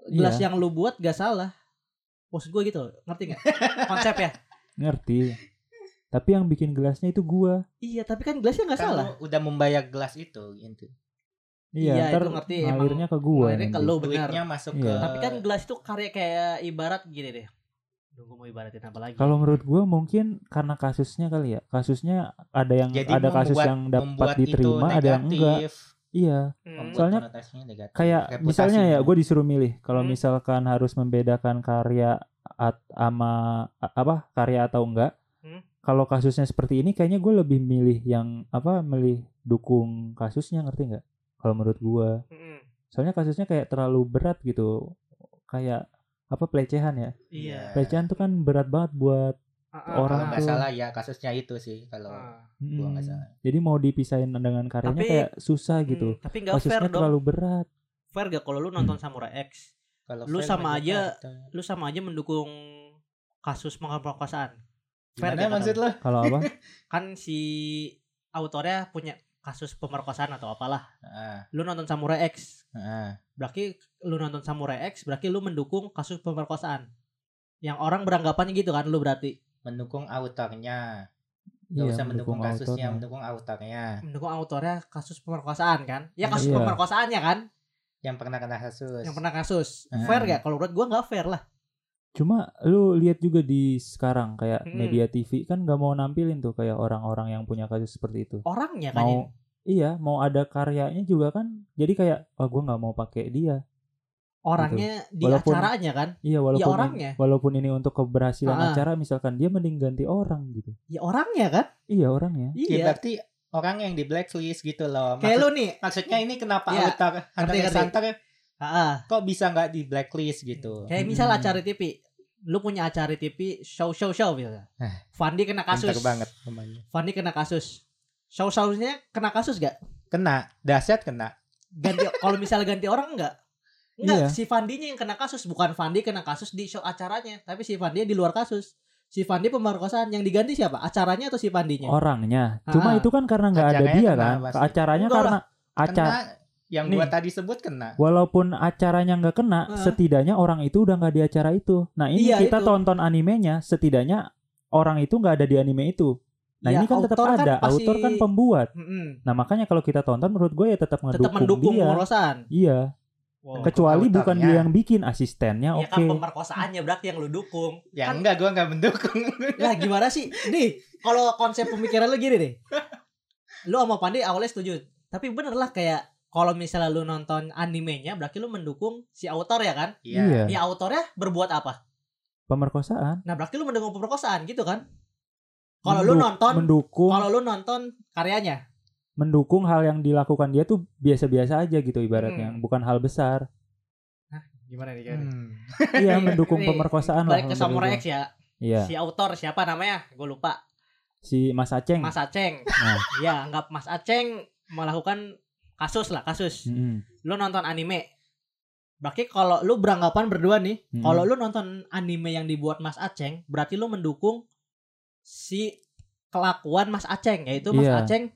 Gelas Iya. yang lu buat gak salah. Maksud gue gitu, ngerti gak? Konsep ya? Ngerti. Tapi yang bikin gelasnya itu gua. Iya, tapi kan gelasnya nggak kan salah. udah membayar gelas itu gitu Iya, Iya, ntar itu ngerti, emang ke gua. ngalirnya ke lu. Benar. masuk Iya. ke Tapi kan gelas itu karya kayak ibarat gini deh. Duh, gue mau ibaratin apa lagi? Kalau menurut gua mungkin karena kasusnya kali ya. Kasusnya ada yang jadi ada kasus membuat- yang dapat diterima, ada yang enggak. Iya. Hmm. Soalnya kayak Reputasinya. misalnya ya gue disuruh milih kalau Hmm. misalkan harus membedakan karya at, sama a- apa karya atau enggak Hmm. kalau kasusnya seperti ini kayaknya gue lebih milih yang apa milih dukung kasusnya ngerti nggak kalau menurut gue Mm-mm. soalnya kasusnya kayak terlalu berat gitu kayak apa pelecehan ya Iya. pelecehan tuh kan berat banget buat Ah, orang kalau nggak salah ya kasusnya itu sih kalau ah. gua nggak mm, salah jadi mau dipisahin dengan karyanya Tapi- kayak susah gitu Hmm, tapi nggak fair kasusnya dong. terlalu berat Fair gak kalau lu nonton Samurai X? kalau Lu sama aja- kita- Lu sama aja mendukung kasus pemerkosaan. Fair gimana gak maksud kata lu? lo kalau apa *laughs* Kan si autornya punya kasus pemerkosaan atau apalah. ah, Lu nonton Samurai X. ah. Berarti lu nonton Samurai X berarti lu mendukung kasus pemerkosaan. Yang orang beranggapannya gitu kan lu berarti mendukung autornya Iya, nggak usah mendukung kasusnya autornya. mendukung autornya mendukung autornya kasus pemerkosaan kan? Ya Iya. kasus Iya. pemerkosaannya kan? yang pernah kena kasus. yang pernah kasus. Hmm. Fair gak? Kalau menurut gua nggak fair lah. Cuma lu lihat juga di sekarang kayak Mm-mm. media TV kan gak mau nampilin tuh kayak orang-orang yang punya kasus seperti itu. Orangnya kan ini. Mau iya, mau ada karyanya juga kan. Jadi kayak oh gua nggak mau pakai dia. Orangnya di Walaupun- acaranya kan. Iya, walaupun ini, orangnya. walaupun ini untuk keberhasilan Ah. acara misalkan dia mending ganti orang gitu. Ya orangnya kan. Iya, orangnya. Ya, Iya. berarti orang yang di blacklist gitu loh. Kayak Maksud- lu nih. maksudnya ini kenapa Iya, Hunter Hunter. Hunter Ah, kok bisa nggak di blacklist gitu? kayak misal Hmm. acara TV. Lu punya acara TV show show show misalnya. Eh. Fandi kena kasus. Banget namanya. Fandi kena kasus. Show shownya kena kasus gak? Kena, dahsyat kena. Ganti kalau misalnya ganti orang enggak? Enggak, Iya. si Fandinya yang kena kasus, bukan Fandi kena kasus di show acaranya, tapi si Fandi di luar kasus. Si Fandi pemerkosaan yang diganti siapa? Acaranya atau si Fandinya? Orangnya. Cuma Ah. itu kan karena nggak ada dia kan. pasti. Acaranya Enggak karena acara Kena yang Nih. gua tadi sebut kena. walaupun acaranya nggak kena, Ah. setidaknya orang itu udah nggak di acara itu. Nah ini Iya, kita itu. tonton animenya, setidaknya orang itu nggak ada di anime itu. Nah Ya, ini kan tetap kan ada, pasti- autor kan pembuat. Mm-mm. Nah makanya kalau kita tonton, menurut gue ya tetap ngedukung Tetap mendukung dia. Iya, Wow. kecuali bukan dia yang bikin, asistennya Ya oke. kan pemerkosaannya berarti yang lu dukung. Ya Kan- enggak, gua enggak mendukung. Lah gimana sih? Nih, kalau konsep pemikiran lu gini deh. Lu sama Pandi awalnya setuju. Tapi bener lah kayak kalau misalnya lu nonton animenya berarti lu mendukung si autor ya kan? Iya. Ya autornya berbuat apa? Pemerkosaan. Nah, berarti lu mendukung pemerkosaan gitu kan? Kalau lu nonton mendukung kalau lu nonton karyanya. Mendukung hal yang dilakukan dia tuh biasa-biasa aja gitu ibaratnya, Hmm. bukan hal besar. Gimana nih Hmm. Iya, *laughs* mendukung pemerkosaan lah. Balik ke Samurai. X ya. Iya, Si autor siapa namanya? Gue lupa. si Mas Aceng. Mas Aceng. Nah. ya, anggap Mas Aceng melakukan kasus lah, kasus. Mm-mm. Lu nonton anime. Berarti kalau lu beranggapan berdua nih, Mm-mm. kalau lu nonton anime yang dibuat Mas Aceng, berarti lu mendukung si kelakuan Mas Aceng, yaitu Mas Iya. Aceng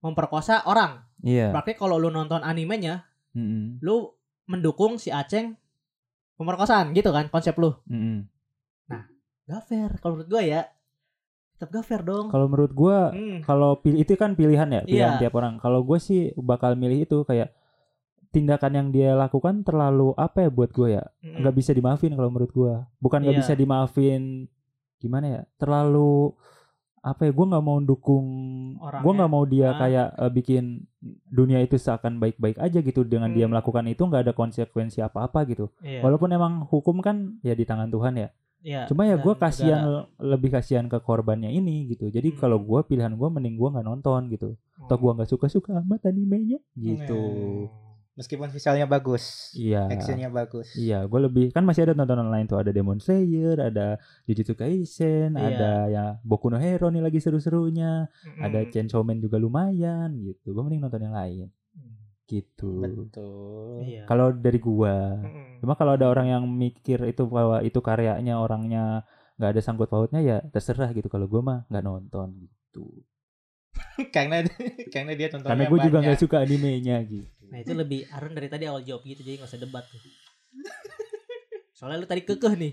memperkosa orang. Iya. Berarti kalau lu nonton animenya, Mm-mm. lu mendukung si Aceng pemerkosaan gitu kan konsep lu. Mm-mm. Gak fair kalau menurut gue ya. Tetap gak fair dong. Kalau menurut gua Hmm. kalau pilih itu kan pilihan ya, pilihan Iya. tiap orang. Kalau gue sih bakal milih itu kayak tindakan yang dia lakukan terlalu apa ya buat gue ya? Nggak bisa dimaafin kalau menurut gua. Bukan nggak. Iya. bisa dimaafin gimana ya? Terlalu apa ya? Gua nggak mau dukung. Gua nggak mau dia Ah. kayak eh, bikin dunia itu seakan baik-baik aja gitu dengan dia Hmm. melakukan itu nggak ada konsekuensi apa-apa gitu. Iya. Walaupun emang hukum kan ya di tangan Tuhan ya. Iya. Cuma ya gue kasihan lebih kasihan ke korbannya ini gitu. Jadi Hmm. kalau gua pilihan gua mending gua nggak nonton gitu. Atau gua nggak suka-suka amat animenya gitu. Meskipun visualnya bagus, Iya. actionnya bagus. Iya, gue lebih kan masih ada tontonan lain tuh ada Demon Slayer, ada Jujutsu Kaisen, Iya. ada ya Boku no Hero nih lagi seru-serunya, Mm-mm. ada Chainsaw Man juga lumayan gitu. Gue mending nonton yang lain gitu. Betul. Iya. Kalau dari gua, Mm-mm. cuma kalau ada orang yang mikir itu bahwa itu karyanya orangnya nggak ada sangkut pautnya ya terserah gitu. Kalau gua mah nggak nonton gitu. *laughs* karena karena dia tontonnya Karena gue juga nggak suka animenya gitu. Nah itu lebih Arun dari tadi awal jawab gitu jadi gak usah debat tuh. Soalnya lu tadi kekeh nih.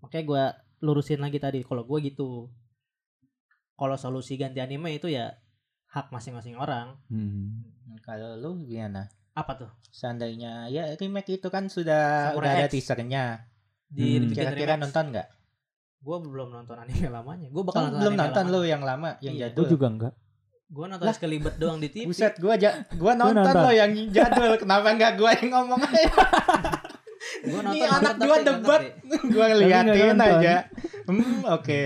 Makanya gua lurusin lagi tadi. Kalau gua gitu. Kalau solusi ganti anime itu ya hak masing-masing orang. Hmm. Kalau lu gimana? Apa tuh? Seandainya ya remake itu kan sudah Samurai udah ada X. teasernya. Di Hmm. Kira-kira remake. nonton nggak? Gua belum nonton anime lamanya. Gua bakal Kan nonton belum anime nonton lamanya. lu yang lama, yang Iya. jadul. Gue juga enggak. Gua nonton sekelibet doang di TV. Buset, gua aja gua nonton, nonton. lo yang jadul. Kenapa nggak gua yang ngomong aja? Gua Ini nonton anak tapi gua debat. gua nonton. aja. Hmm, oke.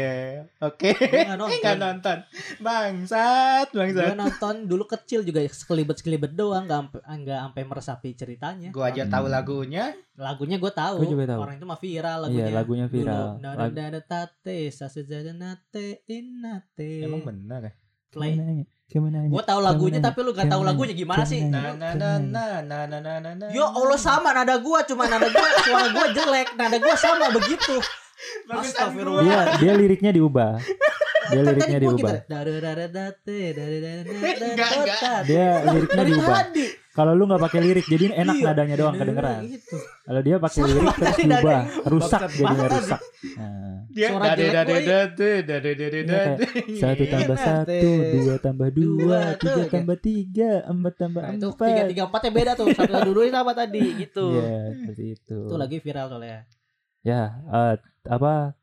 Oke. Gua nonton. Nggak nonton. Bangsat, Gua bangsat. nonton dulu kecil juga sekelibet-sekelibet doang, nggak sampai nggak sampai meresapi ceritanya. Gua aja tahu lagunya. Lagunya gue tahu. Gua juga tahu. Orang itu mah viral lagunya. Iya, lagunya viral. Dulu, Lag- nada tate, sasejada nate inate. Emang benar ya? Play. Ke mana? Ke mana? Gue tahu lagunya Ke mana? tapi lu gak tahu lagunya gimana sih? Ke mana? Na na na na na na na na. Yo Allah sama nada gua cuma nada gua suara gua jelek, nada gua sama begitu. Astagfirullah. Dia dia liriknya diubah. Dia Kan liriknya gitu. diubah. Dia liriknya diubah. Kalau lu nggak pakai lirik, jadi enak Iya, nadanya doang Bener-bener kedengeran. Gitu. Kalau dia pakai lirik terus berubah, rusak jadinya rusak. Nah, Dia dade dade dade dade dade Iya, dade. satu tambah Iya, satu, dua tambah Dua, tiga tambah tiga, empat tambah Nah, itu empat. tiga tiga empatnya beda tuh. Satu satu dua sama tadi gitu. Iya, seperti itu. Itu lagi viral soalnya. Ya, eh, apa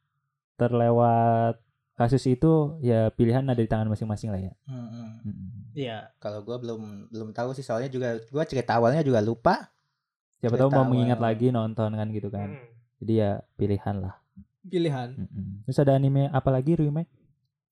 terlewat kasus itu ya pilihan ada di tangan masing-masing lah ya. Mm-mm. Mm-mm. Iya. Kalau gua belum belum tahu sih soalnya juga gua cerita awalnya juga lupa. Siapa tahu mau awal. mengingat lagi nonton kan gitu kan. Hmm. Jadi ya pilihan lah. Pilihan. Mm-mm. Terus ada anime apa lagi remake?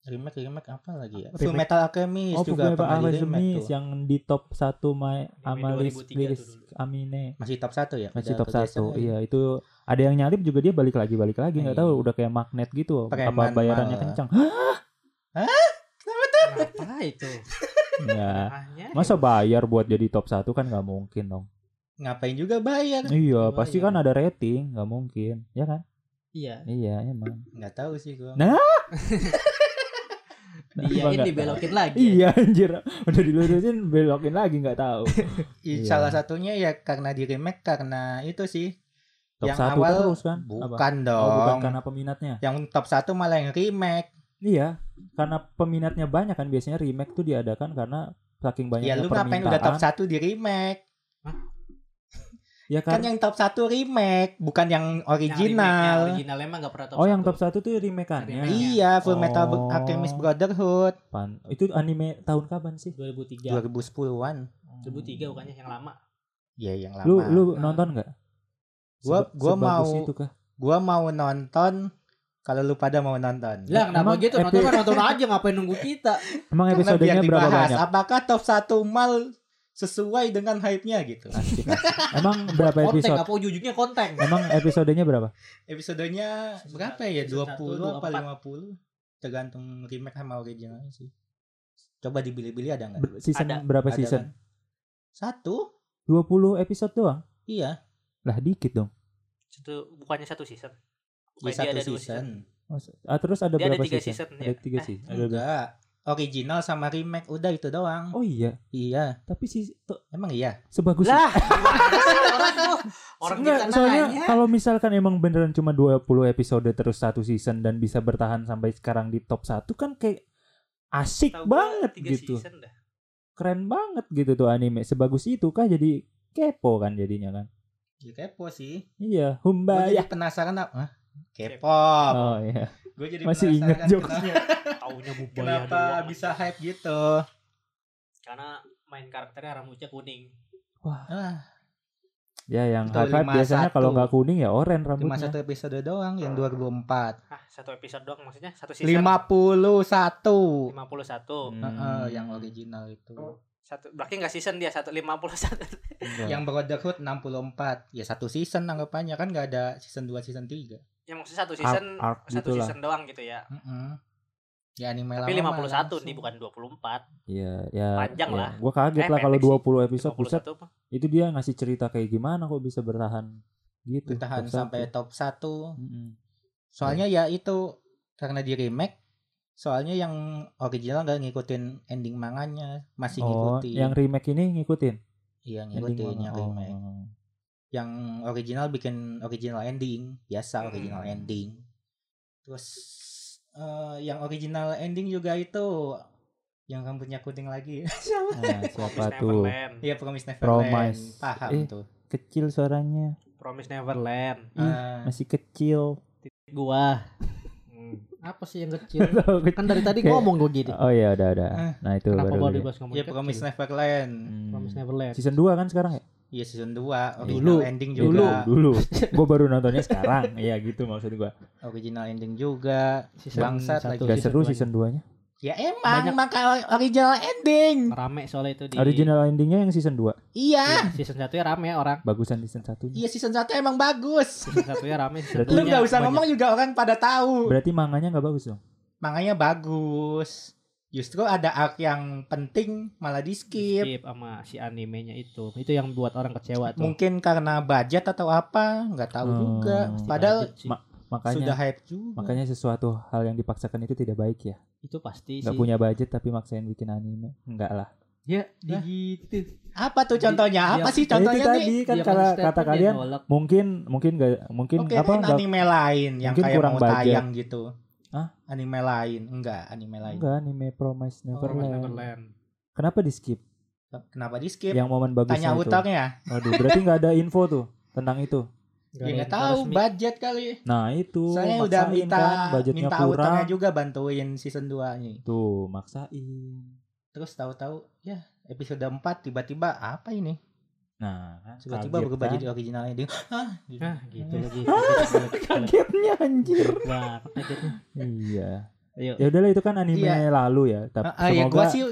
Remake remake apa lagi ya? Remake. Full Metal Alchemist Oh, juga Fullmetal pernah di remake Alchemist tuh. yang di top 1 my Amalis 2003 Lilis tuh dulu. Amine. Masih top satu ya? Masih top kegeser 1. lagi. Iya, itu ada yang nyalip juga dia balik lagi balik lagi nggak Iya. tahu udah kayak magnet gitu. Preman apa bayarannya malah. kencang? Apa itu? *laughs* ya. Masa bayar buat jadi top 1 kan nggak mungkin dong. Ngapain juga bayar? Iya, Bayar. pasti kan ada rating, nggak mungkin. Ya kan? Iya. Iya, emang. Nggak tahu sih gua. Nah, *laughs* Diain Nggak dibelokin lagi. Iya anjir Udah dilurusin belokin lagi nggak tahu *laughs* Iya. I- Salah satunya ya karena di remake karena itu sih. Top yang satu awal terus kan Apa? bukan dong. Oh bukan karena peminatnya Yang top satu malah yang remake. Iya Karena peminatnya banyak kan Biasanya remake tuh diadakan karena Saking banyaknya ya lu ngapain udah top permintaan satu di remake? Ya Kan kan yang top satu remake, bukan yang Yang remake-nya, original. Originalnya emah nggak pernah top Oh yang top satu tuh remake-annya Remake. Iya, Full Metal Oh. Alchemist Brotherhood Pan- Itu anime tahun kapan sih? 2003. 2010-an. 2003 bukannya yang lama. Ya yang lama. Lu lu Nah. nonton nggak? Gua- gua mau- itu kah? Gua mau nonton kalau lu pada mau nonton. Lah kenapa Emang gitu? Nonton mah nonton aja ngapain nunggu kita? Emang biar episodenya berapa banyak? Apakah top 1 mal sesuai dengan hype-nya gitu? Asik, asik. Emang berapa Konten episode? apa ujung-ujungnya konten? Emang episodenya berapa? Episodenya berapa ya? Season 20 satu, apa 24. 50? Tergantung remake sama originalnya sih. Coba dibeli-beli ada nggak? Ber- Season Ada. berapa Ada season? kan? Satu? 20 episode doang? Iya. Lah dikit dong. Satu bukannya satu season. Di satu ada dua season. Mas- Ah, terus ada Dia ada berapa tiga season? season, Ada ya? tiga Eh, sih. Ada? Enggak. Original sama remake udah itu doang. Oh iya, Iya. tapi sih tuh, Emang iya. sebagus Lah, *laughs* orang Enggak, soalnya nanya. kalau misalkan emang beneran cuma 20 episode terus satu season dan bisa bertahan sampai sekarang di top 1 kan kayak asik gua banget gitu. season dah. Keren banget gitu tuh anime. Sebagus itu kah jadi kepo kan jadinya kan. Ya, kepo sih. Iya, Gue Humba jadi ya. penasaran apa? K-pop. Oh iya. Gue jadi Masih kenapa- jokesnya. Taunya bubaya Kenapa doang. bisa hype gitu? Karena main karakternya rambutnya kuning. Wah, Ah, ya yang Itu high biasanya 51. kalau nggak kuning ya oranye cuma rambutnya. satu episode doang yang 2004. Ah, satu episode doang maksudnya satu season 51. 51. Hmm. Heeh, yang original itu. Satu berarti enggak season dia satu 51. Enggak. Yang Brotherhood 64. Ya satu season anggapannya kan nggak ada season 2 season 3. yang maksudnya satu season arc satu gitulah. season doang gitu ya. Heeh. Ya anime Tapi lama mah 51 nih langsung. bukan 24. Iya, ya. Panjang ya. lah. Gua kaget Eh, lah kalau pendek sih. 20 episode buset 51 mah. itu dia ngasih cerita kayak gimana kok bisa bertahan gitu. bertahan top satu. sampai top 1. Mm-mm. Soalnya ya itu karena di remake soalnya yang original nggak ngikutin ending manganya, masih Oh, ngikutin. yang remake ini ngikutin. Iya Ending ngikutin mana? yang Oh. remake. Yang original bikin original ending, biasa Hmm. original ending. Terus eh, yang original ending juga itu yang rambutnya kuning lagi. *laughs* Siapa? Nah, siapa Promise tuh? Iya Promise Neverland. Promise. Paham Eh. tuh. Kecil suaranya. Promise Neverland. Ih, Ah. masih kecil. Gua. Apa sih yang kecil? *laughs* Kan dari tadi Kayak- ngomong gua gini. Oh iya udah udah. Eh, Nah itu Kenapa baru gua dia. dibahas ngomong Iya kecil? Promise Neverland. Hmm. Promise Neverland. Season 2 kan sekarang ya? Iya season 2 original Dulu. ending Dulu, juga. dulu. *laughs* Gue baru nontonnya sekarang. Iya gitu maksud gua. Original ending juga. Season Bangsat satu, lagi. Gak seru season 2-nya. Ya emang Banyak- maka original ending. Rame soalnya itu di Original endingnya yang season 2. Iya. Iya, season 1 ya rame orang. Bagusan season 1 Iya season 1 emang bagus. Season 1 ya rame, season Lu nggak usah banyak. ngomong juga orang pada tahu. Berarti manganya nggak bagus dong? Makanya bagus. Justru ada arc yang penting malah di skip. skip sama si animenya itu. Itu yang buat orang kecewa tuh. Mungkin karena budget atau apa, nggak tahu Hmm. juga. Padahal Budget Makanya sudah hype juga. makanya sesuatu hal yang dipaksakan itu tidak baik ya. itu pasti Nggak sih. punya budget tapi maksain bikin anime. Enggak lah. Ya, Hah? gitu. Apa tuh contohnya? Apa Dia- sih Nah, itu contohnya nih? tadi kan konsisten kata dia kalian nolak. mungkin mungkin gak mungkin Oke, apa main nggak- anime lain yang kayak kurang mau budget. tayang gitu. Hah? Anime lain, enggak anime lain. enggak anime Promise Oh, Neverland. Neverland. Kenapa di skip? Kenapa di skip? Yang momen bagusnya Tanya utangnya. Waduh, berarti nggak ada info tuh tentang itu. Ya nggak tahu budget kali. Nah, itu Saya udah maksain minta kan, budgetnya minta kurang. juga bantuin season 2 nih. Tuh, maksain. Terus tahu-tahu ya episode 4 tiba-tiba apa ini? Nah, kan Tiba-tiba berubah kan. jadi originalnya dia. Hah? Gitu. Ah, gitu lagi. *laughs* Kagetnya anjir. Wah, kagetnya. iya. Ayo. Ya udahlah itu kan anime Iya. lalu ya, tapi Ah, ah, ya semoga gua sih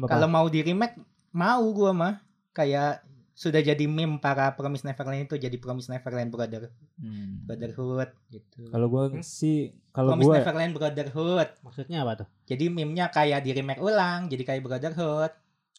kalau mau di remake mau gua mah kayak sudah jadi meme para Promise Neverland itu jadi Promise Neverland Brother Hmm. Brotherhood gitu. Kalau gua Hmm? sih kalau Promise gua Neverland Brotherhood. Maksudnya apa tuh? Jadi meme-nya kayak di remake ulang, jadi kayak Brotherhood.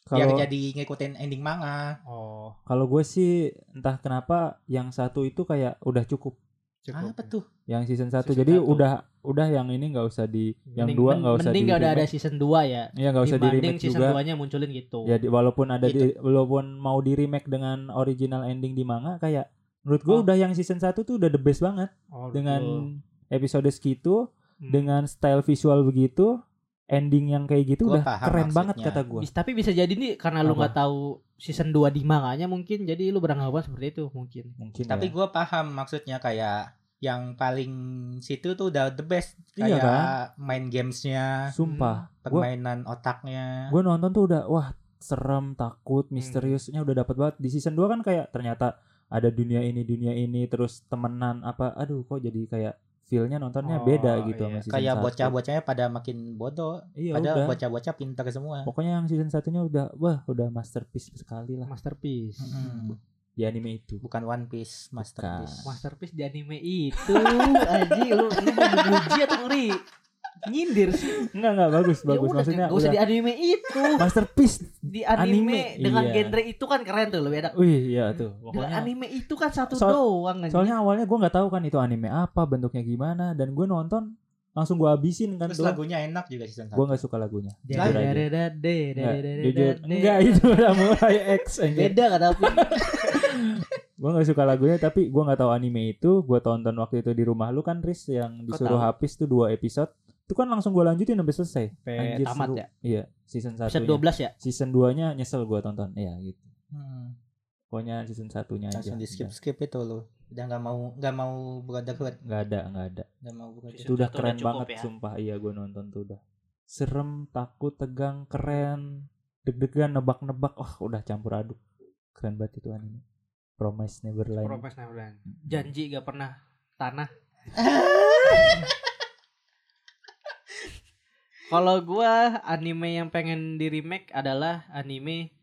Biar kalau jadi ngikutin ending manga. Oh, kalau gue sih entah kenapa yang satu itu kayak udah cukup cukup. Apa tuh? yang season satu Season jadi satu. udah udah yang ini nggak usah di yang Mending- dua men- nggak usah Mending di nggak udah ada season 2 ya. Iya nggak usah di remake season juga 2-nya munculin gitu. ya di- walaupun ada Gitu. di walaupun mau di remake dengan original ending di manga kayak menurut gue Oh. udah yang season satu tuh udah the best banget Oh, dengan betul. episode segitu Hmm. dengan style visual begitu ending yang kayak gitu Gua udah keren banget maksudnya. kata gue tapi bisa jadi nih karena lu Apa? nggak tahu season 2 di manganya mungkin jadi lu beranggapan seperti itu mungkin. mungkin Tapi ya. gua paham maksudnya kayak yang paling situ tuh udah the best Iya kayak kan? main gamesnya, sumpah gue permainan otaknya. gue nonton tuh udah wah serem takut misteriusnya udah dapat banget di season 2 kan kayak ternyata ada dunia ini dunia ini terus temenan apa aduh kok jadi kayak feelnya nontonnya Oh, beda gitu iya. sama season kayak bocah-bocahnya pada makin bodoh. iya udah bocah-bocah pintar semua. pokoknya yang season satunya udah wah udah masterpiece sekali lah Masterpiece. Mm-mm. Di anime itu. Bukan One Piece, masterpiece. Masterpiece di anime itu Aji lu lu muji atau ngeri? Nyindir sih. Enggak enggak bagus Ya bagus. udah, maksudnya gak usah udah di anime itu. Masterpiece di anime, Anime, dengan iya. genre itu kan keren tuh lebih enak. Wih iya tuh. Di pokoknya anime itu kan satu Soal- doang anjing. soalnya awalnya gue nggak tahu kan itu anime apa bentuknya gimana dan gue nonton langsung gue habisin kan Terus lagunya enak juga season gue 1. nggak suka lagunya. Jujur aja. Enggak, jujur. itu udah mulai X beda kan tapi *laughs* gue nggak suka lagunya tapi gue nggak tahu anime itu gue tonton waktu itu di rumah lu kan Riz yang disuruh tahu? habis tuh dua episode. Itu kan langsung gue lanjutin sampai selesai. Sampai tamat seru. ya? iya season satu episode 12 ya? Season 2 nya nyesel gue tonton. Iya gitu. Hmm. pokoknya season satunya aja. Langsung di skip skip itu loh. Udah nggak mau nggak mau Brotherhood, nggak ada nggak ada. Nggak mau Brotherhood. itu udah keren banget ya. sumpah. Iya gue nonton tuh udah. Serem takut tegang keren. Deg-degan nebak-nebak. Oh udah campur aduk. Keren banget itu anime Promise Neverland Promise Neverland janji gak pernah tanah *laughs* kalau gua anime yang pengen di remake adalah anime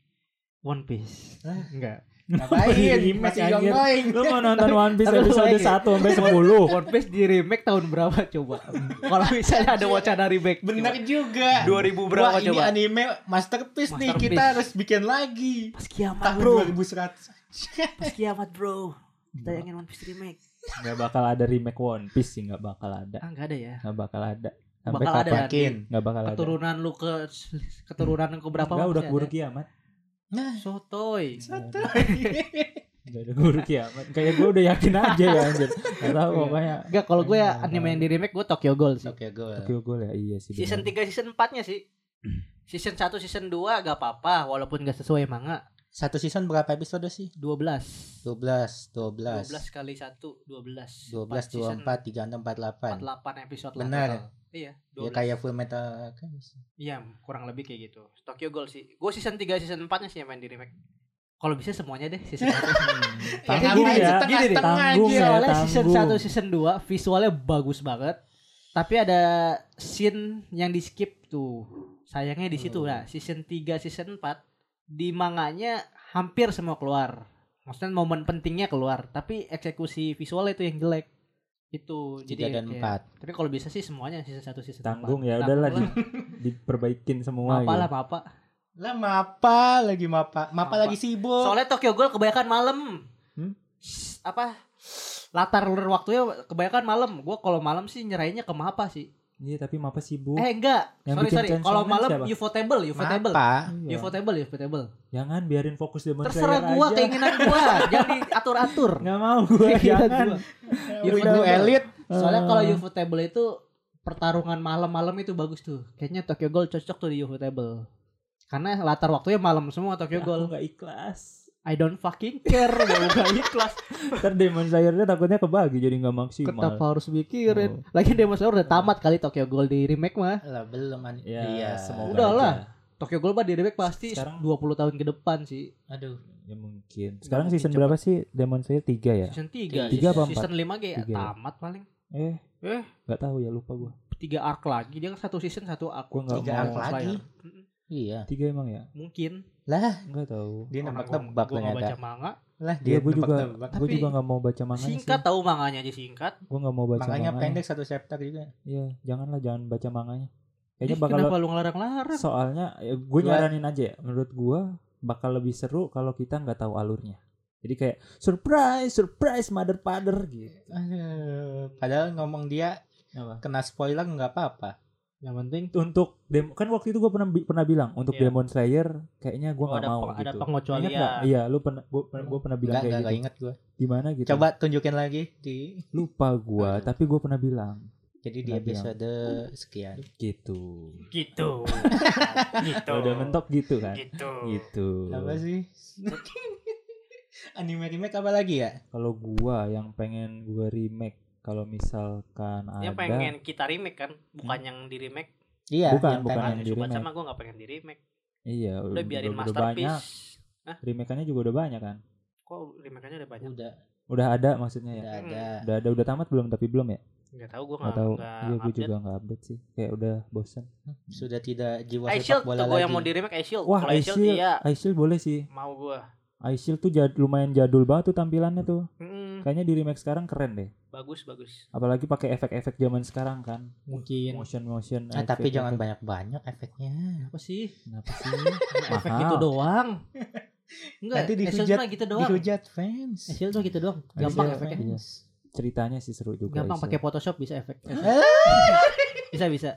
One Piece enggak Ngapain? Masih ongoing. lu mau nonton One Piece episode lagi. 1 sampai 10 *laughs* One Piece di remake tahun berapa coba kalau misalnya ada wacana remake coba. juga. 2000 berapa Wah, ini coba anime masterpiece, nih. Masterpiece. Kita harus bikin lagi. pas kiamat Tahun bro 2100. *laughs* pas kiamat bro. Kita ingin One Piece remake. Nggak bakal ada remake One Piece sih nggak bakal ada. Ah nggak ada ya? Nggak bakal ada. Sampai Bakal ada kapan? Nanti. Yakin. nggak bakal ada. Keturunan lu ke *laughs* keturunan ke berapa nggak udah keburu ada. kiamat. Nah, sotoy. *laughs* Nggak ada keburu kiamat. Kayak gue udah yakin aja ya anjir. Nggak tahu pokoknya. Enggak, kalau gue ya anime yang di remake gue Tokyo Ghoul sih. Tokyo Ghoul. Tokyo Ghoul ya iya sih Season bener. 3 season 4-nya sih. Season 1 season 2 gak apa-apa. Walaupun gak sesuai manga. Satu season berapa episode sih? 12. 12, 12. 12 kali 1 12. 12, 24, 36, 48. 48 episode lah Benar. total. Iya, Ya 12. kayak Full Metal Alchemist. Iya, kurang lebih kayak gitu. Tokyo Ghoul sih. Gue season 3 season 4-nya sih yang main di remake. Kalau bisa semuanya deh season 1. *laughs* tanggung ngapain ya tanggung aja? ya Soalnya season tanggung 1 season 2 visualnya bagus banget. Tapi ada scene yang di skip tuh. Sayangnya di situ Oh. lah. Season 3 season 4 di manganya hampir semua keluar. Maksudnya momen pentingnya keluar, tapi eksekusi visualnya itu yang jelek. Itu Tiga jadi dan empat. Tapi kalau bisa sih semuanya 1 season 4. tanggung ya udahlah di, diperbaikin semua Apa lah, gitu. apa. Lah mapa lagi mapa. Mapa, Mapa. lagi sibuk. Soalnya Tokyo Ghoul kebanyakan malam. Hmm? Apa? Latar waktunya kebanyakan malam. Gua kalau malam sih nyerahinnya ke Mapa sih. Iya tapi apa sibuk? Eh enggak. Yang sorry sorry. Kalau malam siapa? Ufotable, Ufotable. Apa? Iya. Ufotable, Ufotable. Jangan biarin fokus Demon Terserah gua aja. keinginan gua, jangan diatur-atur. *laughs* Nggak mau gua jangan. Ufotable. elit. Soalnya kalau Ufotable itu pertarungan malam-malam itu bagus tuh. Kayaknya Tokyo Ghoul cocok tuh di Ufotable. Karena latar waktunya malam semua Tokyo Aku Ghoul. nggak ikhlas. I don't fucking care mau gak ikhlas. Ntar Demon Slayer-nya takutnya kebagi jadi nggak maksimal. Kenapa harus mikirin? Oh. Lagi Demon Slayer udah tamat kali Tokyo Ghoul di remake mah. Lah belum an- Ya, iya. semoga Udah lah. Tokyo Ghoul mah di remake pasti Sekarang- 20 tahun ke depan sih. Aduh. Ya mungkin. Sekarang mungkin season cepet. berapa sih Demon Slayer 3 ya? Season 3. Tiga apa empat? Season 5 kayak Tiga ya? tamat paling. Eh, Eh, nggak tahu ya lupa gua. tiga arc lagi dia kan satu season satu arc. Gua nggak mau. arc lagi? Iya. Tiga emang ya? Mungkin. Lah, Nggak tahu. dia nebak-nebak gua nggak baca ternyata. manga. Lah, Dia gue juga, gue juga nggak mau baca manganya Singkat sih. tahu manganya aja singkat. Gue nggak mau baca Makanya manganya. pendek satu chapter juga. Iya, janganlah jangan baca manganya. Kayaknya Ih, bakal kenapa lu ngelarang-larang? soalnya ya, gue Gua- nyaranin aja ya. Menurut gue bakal lebih seru kalau kita nggak tahu alurnya. Jadi kayak surprise, surprise, mother father gitu. Aduh, padahal ngomong dia Apa? kena spoiler nggak apa-apa. Yang penting Untuk dem kan waktu itu gue pernah bi- pernah bilang untuk Iya. Demon Slayer kayaknya gue Oh, nggak mau ada gitu. pengecualian. Ingat nggak? Iya, lu pernah gue gue pernah bilang kayak enggak, gitu. inget gue. Gimana gitu? Coba tunjukin lagi di lupa gue, tapi gue pernah bilang jadi di Pernah bilang. episode sekian. gitu. gitu. *laughs* gitu. Udah mentok gitu kan? Gitu. Gitu. Apa sih? *laughs* Anime remake apa lagi ya? Kalau gua yang pengen gua remake kalau misalkan ada pengen kita remake kan, bukan yang di remake. Iya, Bukan, yang bukan pengen. yang di remake. sama gue gak pengen di remake. iya Udah biarin udah, udah banyak masterpiece. Hah? remake-nya juga udah banyak kan Kok remake-nya udah banyak? Udah, udah ada maksudnya ya udah Hmm. ada. udah ada udah tamat belum tapi belum ya Gak tau gue nggak gak, tahu gak iya gue update. juga nggak update sih kayak udah bosen Sudah tidak jiwa sepak bola tuh gue lagi. yang mau di remake Shield. wah Shield Shield iya Shield boleh sih mau gue. Ice Shield tuh jad, lumayan jadul banget tuh tampilannya tuh Mm, kayaknya di remake sekarang keren deh bagus bagus. apalagi pakai efek-efek zaman sekarang kan Mungkin. motion motion Ah, tapi jangan banyak-banyak efeknya. Apa sih? kenapa sih *laughs* Efek gitu doang. Enggak, Nanti dihujat- gitu doang. Dihujat fans. Ice Shield tuh gitu doang. Gampang Shield, efeknya. iya. ceritanya sih seru juga Gampang pakai. Photoshop bisa efek. *laughs* bisa bisa.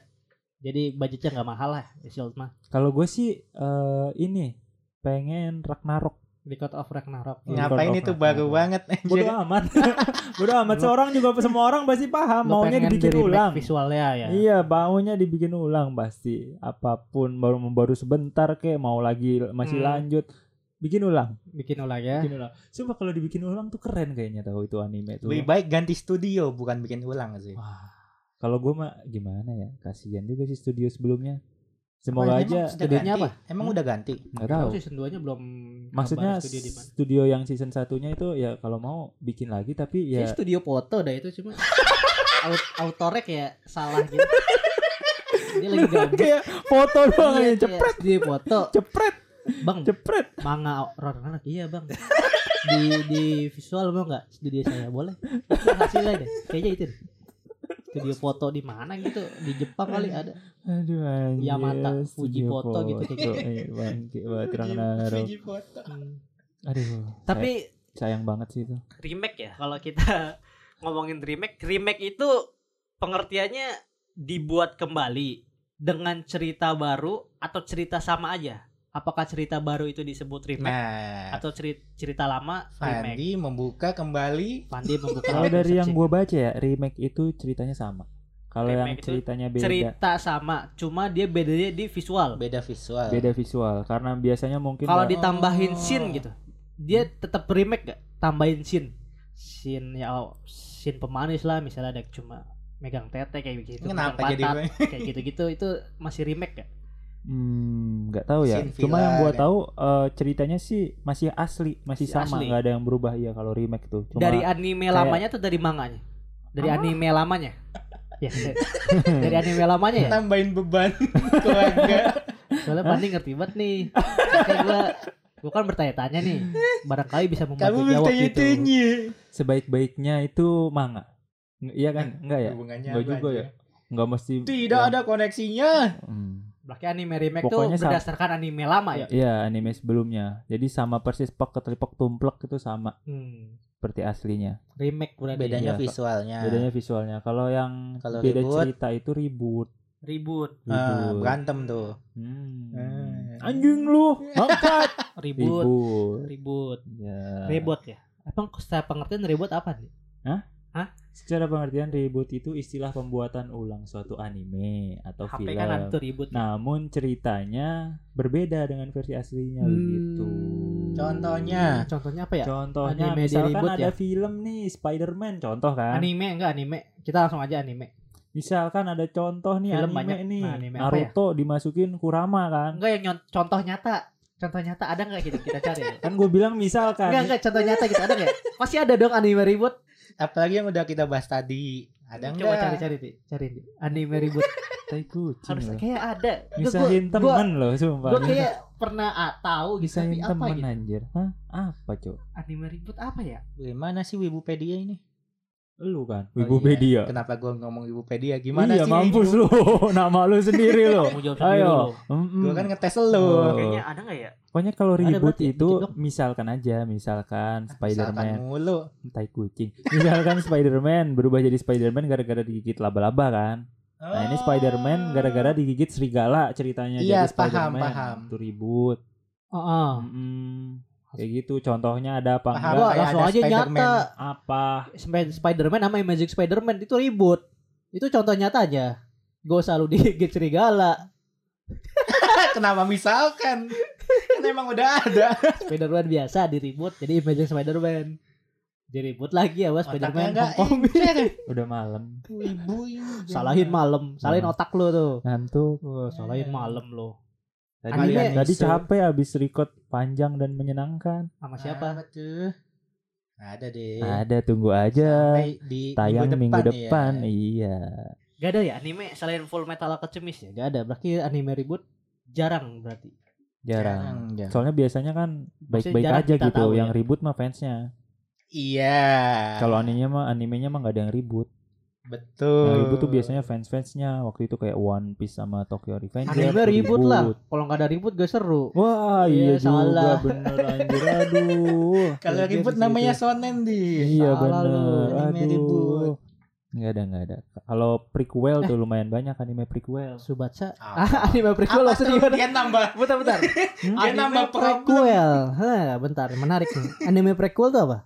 Jadi budgetnya nggak mahal lah Ice Shield mah. Kalau gue sih eh, ini pengen Ragnarok. Record of Ragnarok. Iya. Ngapain itu of baru Ragnarok. banget Bodoh anjir. amat. *laughs* Bodoh amat. Seorang juga semua orang pasti paham Lu maunya pengen dibikin ulang. visualnya ya. Iya, maunya dibikin ulang pasti. Apa pun baru baru sebentar kek mau lagi masih Hmm. lanjut bikin ulang. Bikin ulang ya. Bikin ulang. Coba kalau dibikin ulang tuh keren kayaknya tahu itu anime tuh. Lebih baik ganti studio bukan bikin ulang sih. Wah. Kalau gue mah gimana ya? Kasihan juga sih studio sebelumnya. Semoga Apa, aja studionya apa? Emang Hmm? udah ganti? nggak tahu. season 2-nya belum Maksudnya studio di mana. studio yang season satunya itu ya kalau mau bikin lagi tapi ya studio foto dah itu cuma *laughs* aut autorek ya salah gitu. Dia lagi gabut. kayak foto doang Iya, aja kayak cepret Studio foto. cepret Bang, cepret. manga Ragnarok iya, Bang. Di di visual mau nggak studio saya boleh? Itu hasilnya deh. Kayaknya itu. deh. Studio foto di mana gitu? Di Jepang kali ada. Aduh anjir. Yamata, Fuji Foto gitu, kayak gitu. Bangke banget Ragnarok. Fuji foto. Hmm. Aduh. Tapi say- sayang banget sih itu. remake ya kalau kita *laughs* ngomongin remake remake itu pengertiannya dibuat kembali dengan cerita baru atau cerita sama aja apakah cerita baru itu disebut remake Nah, atau cerita, cerita lama remake? Fandi membuka kembali. Fandi membuka Kalau dari yang gue baca ya remake itu ceritanya sama. Kalau yang ceritanya beda. cerita sama cuma dia bedanya di visual. Beda visual. beda visual karena biasanya mungkin kalau ditambahin Oh. scene gitu dia tetap remake gak tambahin scene. Scene ya oh, scene pemanis lah misalnya ada cuma megang tete kayak begitu Kenapa jadi kayak gitu-gitu itu masih remake gak Hmm, nggak tahu ya. Cuma yang gua tahu eh, ceritanya sih masih asli, masih Masih sama, nggak ada yang berubah ya kalau remake tuh. Cuma dari anime kayak- lamanya tuh dari manganya dari anime lamanya *laughs* ya *laughs* dari anime lamanya ya tambahin beban *laughs* keluarga. soalnya Pandi ngerti banget nih Makanya gua gua kan bertanya-tanya nih barangkali bisa Kamu membantu jawab gitu sebaik-baiknya itu manga. Iya kan? Enggak ya? Enggak juga aja? ya? Enggak mesti Tidak ada koneksinya. Hmm. Berarti anime remake Pokoknya tuh sama- berdasarkan anime lama ya? Iya, anime sebelumnya. Jadi sama persis pok ketelipok tumplek itu sama Hmm. seperti aslinya. Remake berarti. bedanya Iya, visualnya Bedanya visualnya. Kalau yang Kalau beda reboot, cerita itu ribut. Ribut, ah, Ribut. berantem tuh Hmm. Eh. Anjing lu, angkat. *laughs* ribut, ribut. ribut, Ya. ribut ya. Emang secara pengertian ribut apa nih? Secara pengertian reboot itu istilah pembuatan ulang suatu anime atau HP film. kan ada tuh ribut. Namun ceritanya berbeda dengan versi aslinya Hmm. begitu. contohnya Contohnya apa ya? Contohnya Anime misalkan reboot ada ya? film nih Spider-Man contoh kan. Anime enggak anime. Kita langsung aja anime. Misalkan ada contoh nih Film anime banyak. nih Nah, anime apa ya? Naruto dimasukin Kurama kan. Enggak yang nyont- contoh nyata. Contoh nyata ada enggak gitu kita cari. Kan gue bilang misalkan. Enggak enggak contoh nyata gitu ada enggak? Pasti ada dong anime ribut. Apalagi yang udah kita bahas tadi ada Coba enggak cari-cari Ti. Cari Ti. Anime ribut. Tai kucing Harus loh. kayak ada. Misahin temen loh sumpah. Gue kayak pernah ah, tahu gitu Misahin tapi apa temen gitu. anjir. Hah? Apa cok? Anime ribut apa ya? gimana sih Wibupedia ini Lu kan. Oh, Wikipedia. iya. kenapa gua ngomong Wibupedia gimana iya sih mampus Wibu? lu. *laughs* Nama lu sendiri sendiri Ayo. Mm-mm. gua kan ngetes lu Oh. Kayaknya ada enggak ya? Pokoknya kalau ribut itu misalkan aja, misalkan Misalkan Spider-Man, mulu tai kucing. Misalkan Spider-Man berubah jadi Spider-Man gara-gara digigit laba-laba kan. Nah, ini Spider-Man gara-gara digigit serigala ceritanya Iya, jadi paham, Spider-Man. paham. Itu ribut. Heeh. Mm-mm. Kayak gitu. Contohnya ada apa enggak? Kayak langsung aja Spider-Man. nyata. Apa? Sp- Spider-Man sama Magic Spider-Man itu ribut. Itu contoh nyata aja. Gue selalu digigit *laughs* serigala. *laughs* kenapa misalkan kan emang udah ada Spider-Man biasa diribut jadi Magic Spider-Man. Diribut lagi ya Spider-Man. *laughs* Udah malam. ibu ini Salahin malam, salahin otak lo tuh. Ngantuk. Wah, salahin malam lo. Tadi, Anime. tadi capek habis record panjang dan menyenangkan. Sama siapa? Apa tuh ada deh Ada tunggu aja. Sampai di Tayang minggu depan. ya. Iya. Gak ada ya anime selain Full Metal Alchemist ya? Gak ada. Berarti anime ribut jarang berarti. Jarang. Jarang. Soalnya biasanya kan baik-baik aja gitu. tahu yang ya. ribut mah fansnya. Iya. Kalau animenya mah animenya mah gak ada yang ribut. Betul. Yang ribut tuh biasanya fans-fansnya. Waktu itu kayak One Piece sama Tokyo Revenger. Anime tuh ribut lah. Kalau nggak ada ribut gak seru. Wah iya, Iya, juga salah. bener anjir aduh. *laughs* Kalau Kayak ribut gitu. namanya sonen di. Iya lu, anime Aduh. ribut. Nggak ada nggak ada. Kalau prequel tuh lumayan banyak anime prequel. Subatsa. Ah, *laughs* anime prequel Apa maksudnya tuh? gimana? Dia nambah. *laughs* Bentar, bentar. Dia Anime nambah prequel. Hah, bentar, menarik nih. Anime prequel tuh apa?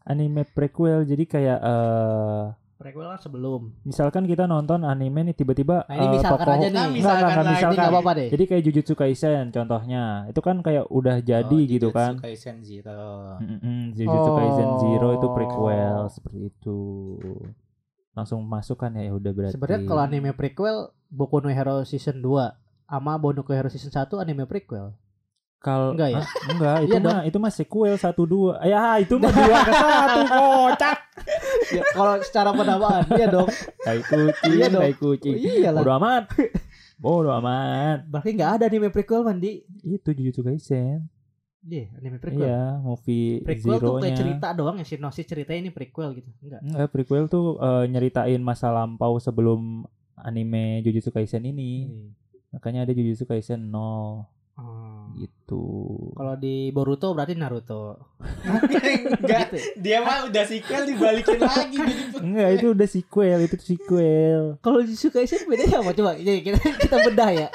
Anime prequel jadi kayak eh Prequel kan sebelum. misalkan kita nonton anime nih tiba-tiba Nah, ini eh, misalkan tokoh- aja nih. Nah, misalkan ini Ini misalkan. nggak apa-apa deh. Jadi kayak Jujutsu Kaisen contohnya. Itu kan kayak udah jadi Oh, gitu Jujutsu kan. Kaisen Zero. Mm-mm, Jujutsu Kaisen Oh. Zero itu prequel seperti itu. Langsung masuk kan ya ya udah berarti. Sebenarnya kalau anime prequel Boku no Hero season 2 sama Boku no Hero season 1 anime prequel. Kal Enggak ya? Hah? enggak, itu Iya mah itu mah sequel 1 2. Ya, itu mah 2 ke 1 *laughs* kocak. ya, kalau secara penamaan iya dong. Tai kucing, Iya dong. tai kucing. Iyalah. Bodo amat. Bodo amat. Berarti nggak ada anime prequel mandi. Itu Jujutsu Kaisen. Iya, anime prequel. Iya, movie Prequel tuh kayak cerita doang ya sinopsis ceritanya ini prequel gitu. Enggak. Enggak, prequel tuh eh, nyeritain masa lampau sebelum anime Jujutsu Kaisen ini. Makanya ada Jujutsu Kaisen 0 Oh. gitu. Kalau di Boruto berarti Naruto. Enggak, Gitu. dia mah udah sequel dibalikin lagi jadi Enggak, itu udah sequel, itu sequel. Kalau Jujutsu Kaisen bedanya apa coba? Jadi kita kita bedah ya.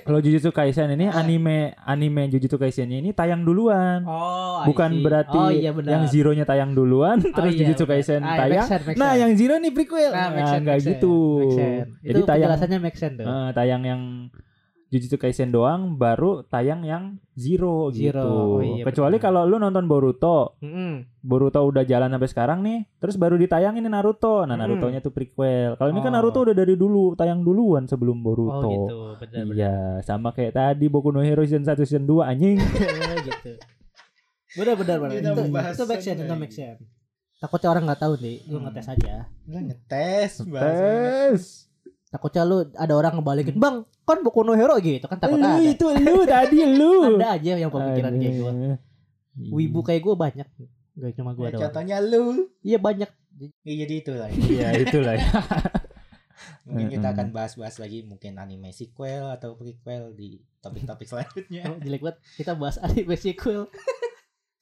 Kalau Jujutsu Kaisen ini anime anime Jujutsu Kaisen ini tayang duluan. Oh, I Bukan see. berarti oh, iya benar. yang Zero-nya tayang duluan Oh, terus iya, Jujutsu. Kaisen Ah, tayang. make sense, make Nah, sense. yang Zero nih prequel. Nah, make sense, enggak make sense, gitu. make sense. Jadi Itu tayang make sense tuh. eh, tayang yang Jujutsu Kaisen doang baru tayang yang Zero, Zero. gitu. Oh, iya, Kecuali kalau lu nonton Boruto, Mm-mm. Boruto udah jalan sampai sekarang nih, terus baru ditayangin Naruto. Nah, Hmm. Naruto-nya tuh prequel. Kalau ini kan Oh. Naruto udah dari dulu, tayang duluan sebelum Oh Boruto. gitu, benar benar. Iya, sama kayak tadi Boku no Hero season 1 season 2 anjing. *laughs* gitu. Benar benar benar. Itu, make sense, itu make sense. Takutnya orang nggak tahu nih, lu Hmm. ngetes aja. Lu ngetes bahasanya. Takutnya lu ada orang ngebalikin, "Bang, kan Boku no Hero gitu kan takut Lu ada." itu lu tadi lu. *laughs* Ada aja yang pemikiran kayak gue. Wibu kayak gue banyak. Gak cuma gue Ya, doang. contohnya lu. Iya banyak. Ya, jadi itu lah. Iya, itulah ya. *laughs* Mungkin kita akan bahas-bahas lagi mungkin anime sequel atau prequel di topik-topik selanjutnya. Oh, *laughs* jelek banget. Kita bahas anime sequel.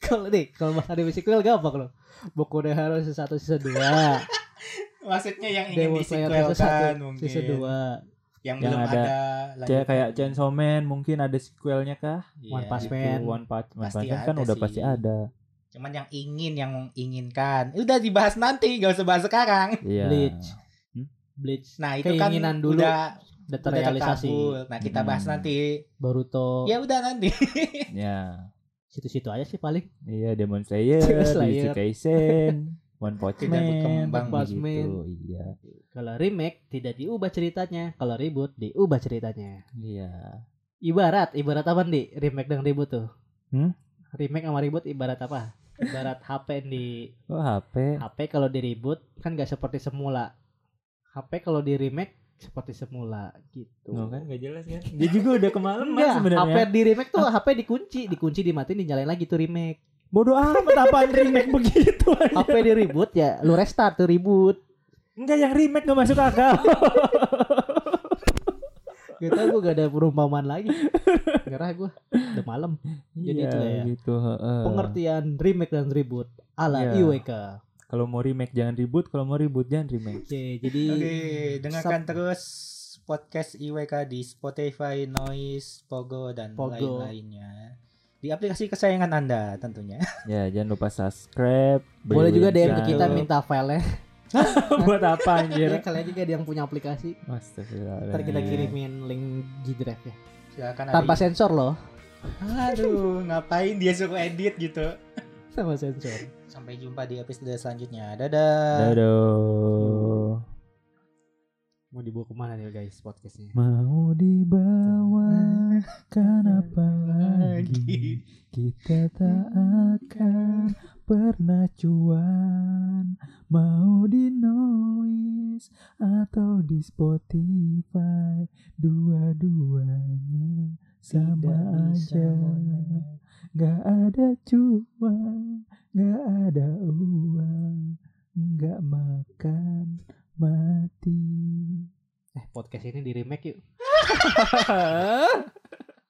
kalau nih, kalau bahas anime sequel gampang loh. Boku no Hero season 1 season 2. Maksudnya yang ingin Demon di Slayer sequel season kan 1 mungkin. season 2. Yang, Yang belum ada- ada, Kayak kayak Chainsaw Man mungkin ada sequelnya kah? Iya, One Punch gitu. Man. One Punch One Pasti Punch Man kan ada udah sih. pasti ada. Cuman yang ingin yang inginkan. Udah dibahas nanti, gak usah bahas sekarang. Iya. Bleach. Bleach. Nah, itu kan Keinginan dulu udah Udah udah terrealisasi. terkabul. Nah, kita bahas Hmm. nanti. Boruto. Ya udah nanti. Ya. Situ-situ aja sih paling. Iya Demon Slayer, Demon Jujutsu Slayer. Kaisen, One Punch Man, berkembang gitu. begitu. Iya. Kalau remake tidak diubah ceritanya, kalau reboot diubah ceritanya. Iya. Ibarat, ibarat apa nih remake dan reboot tuh? Hmm? Remake sama reboot ibarat apa? Ibarat *laughs* HP di Oh HP. HP kalau di reboot kan gak seperti semula. HP kalau di remake seperti semula gitu. No, kan gak jelas kan? Dia juga udah kemalaman Enggak, HP sebenarnya. di remake tuh HP dikunci, dikunci dimatiin dinyalain lagi tuh remake. Bodoh amat apaan remake begitu aja. HP di reboot ya lu restart tuh reboot. Enggak yang remake gak masuk akal. Kita gue gak ada perumpamaan lagi. Gerah gue udah malam. Jadi Iya, itu lah ya. gitu, heeh. Pengertian remake dan reboot ala Iya. IWK. Kalau mau remake jangan reboot, kalau mau reboot jangan remake. Oke, jadi Oke, dengarkan terus podcast IWK di Spotify, Noise, Pogo dan Pogo. lain-lainnya. Di aplikasi kesayangan Anda tentunya. *laughs* Ya, jangan lupa subscribe. boleh juga DM ke kita minta filenya. *laughs* buat apa anjir? Ya, kalian juga ada yang punya aplikasi. Astagfirullah. Ntar kita kirimin link G Drive ya. Silakan Tanpa sensor loh. Aduh, ngapain dia suruh edit gitu. Sama sensor. Sampai jumpa di episode selanjutnya. Dadah. Dadah. Mau dibawa ke mana nih guys podcastnya? Mau dibawa kenapa *laughs* lagi? Kita tak akan pernah cuan. Mau di noise atau di Spotify Dua-duanya sama aja. Gak ada cuan, gak ada uang Gak makan, mati Eh podcast ini di remake yuk. *laughs*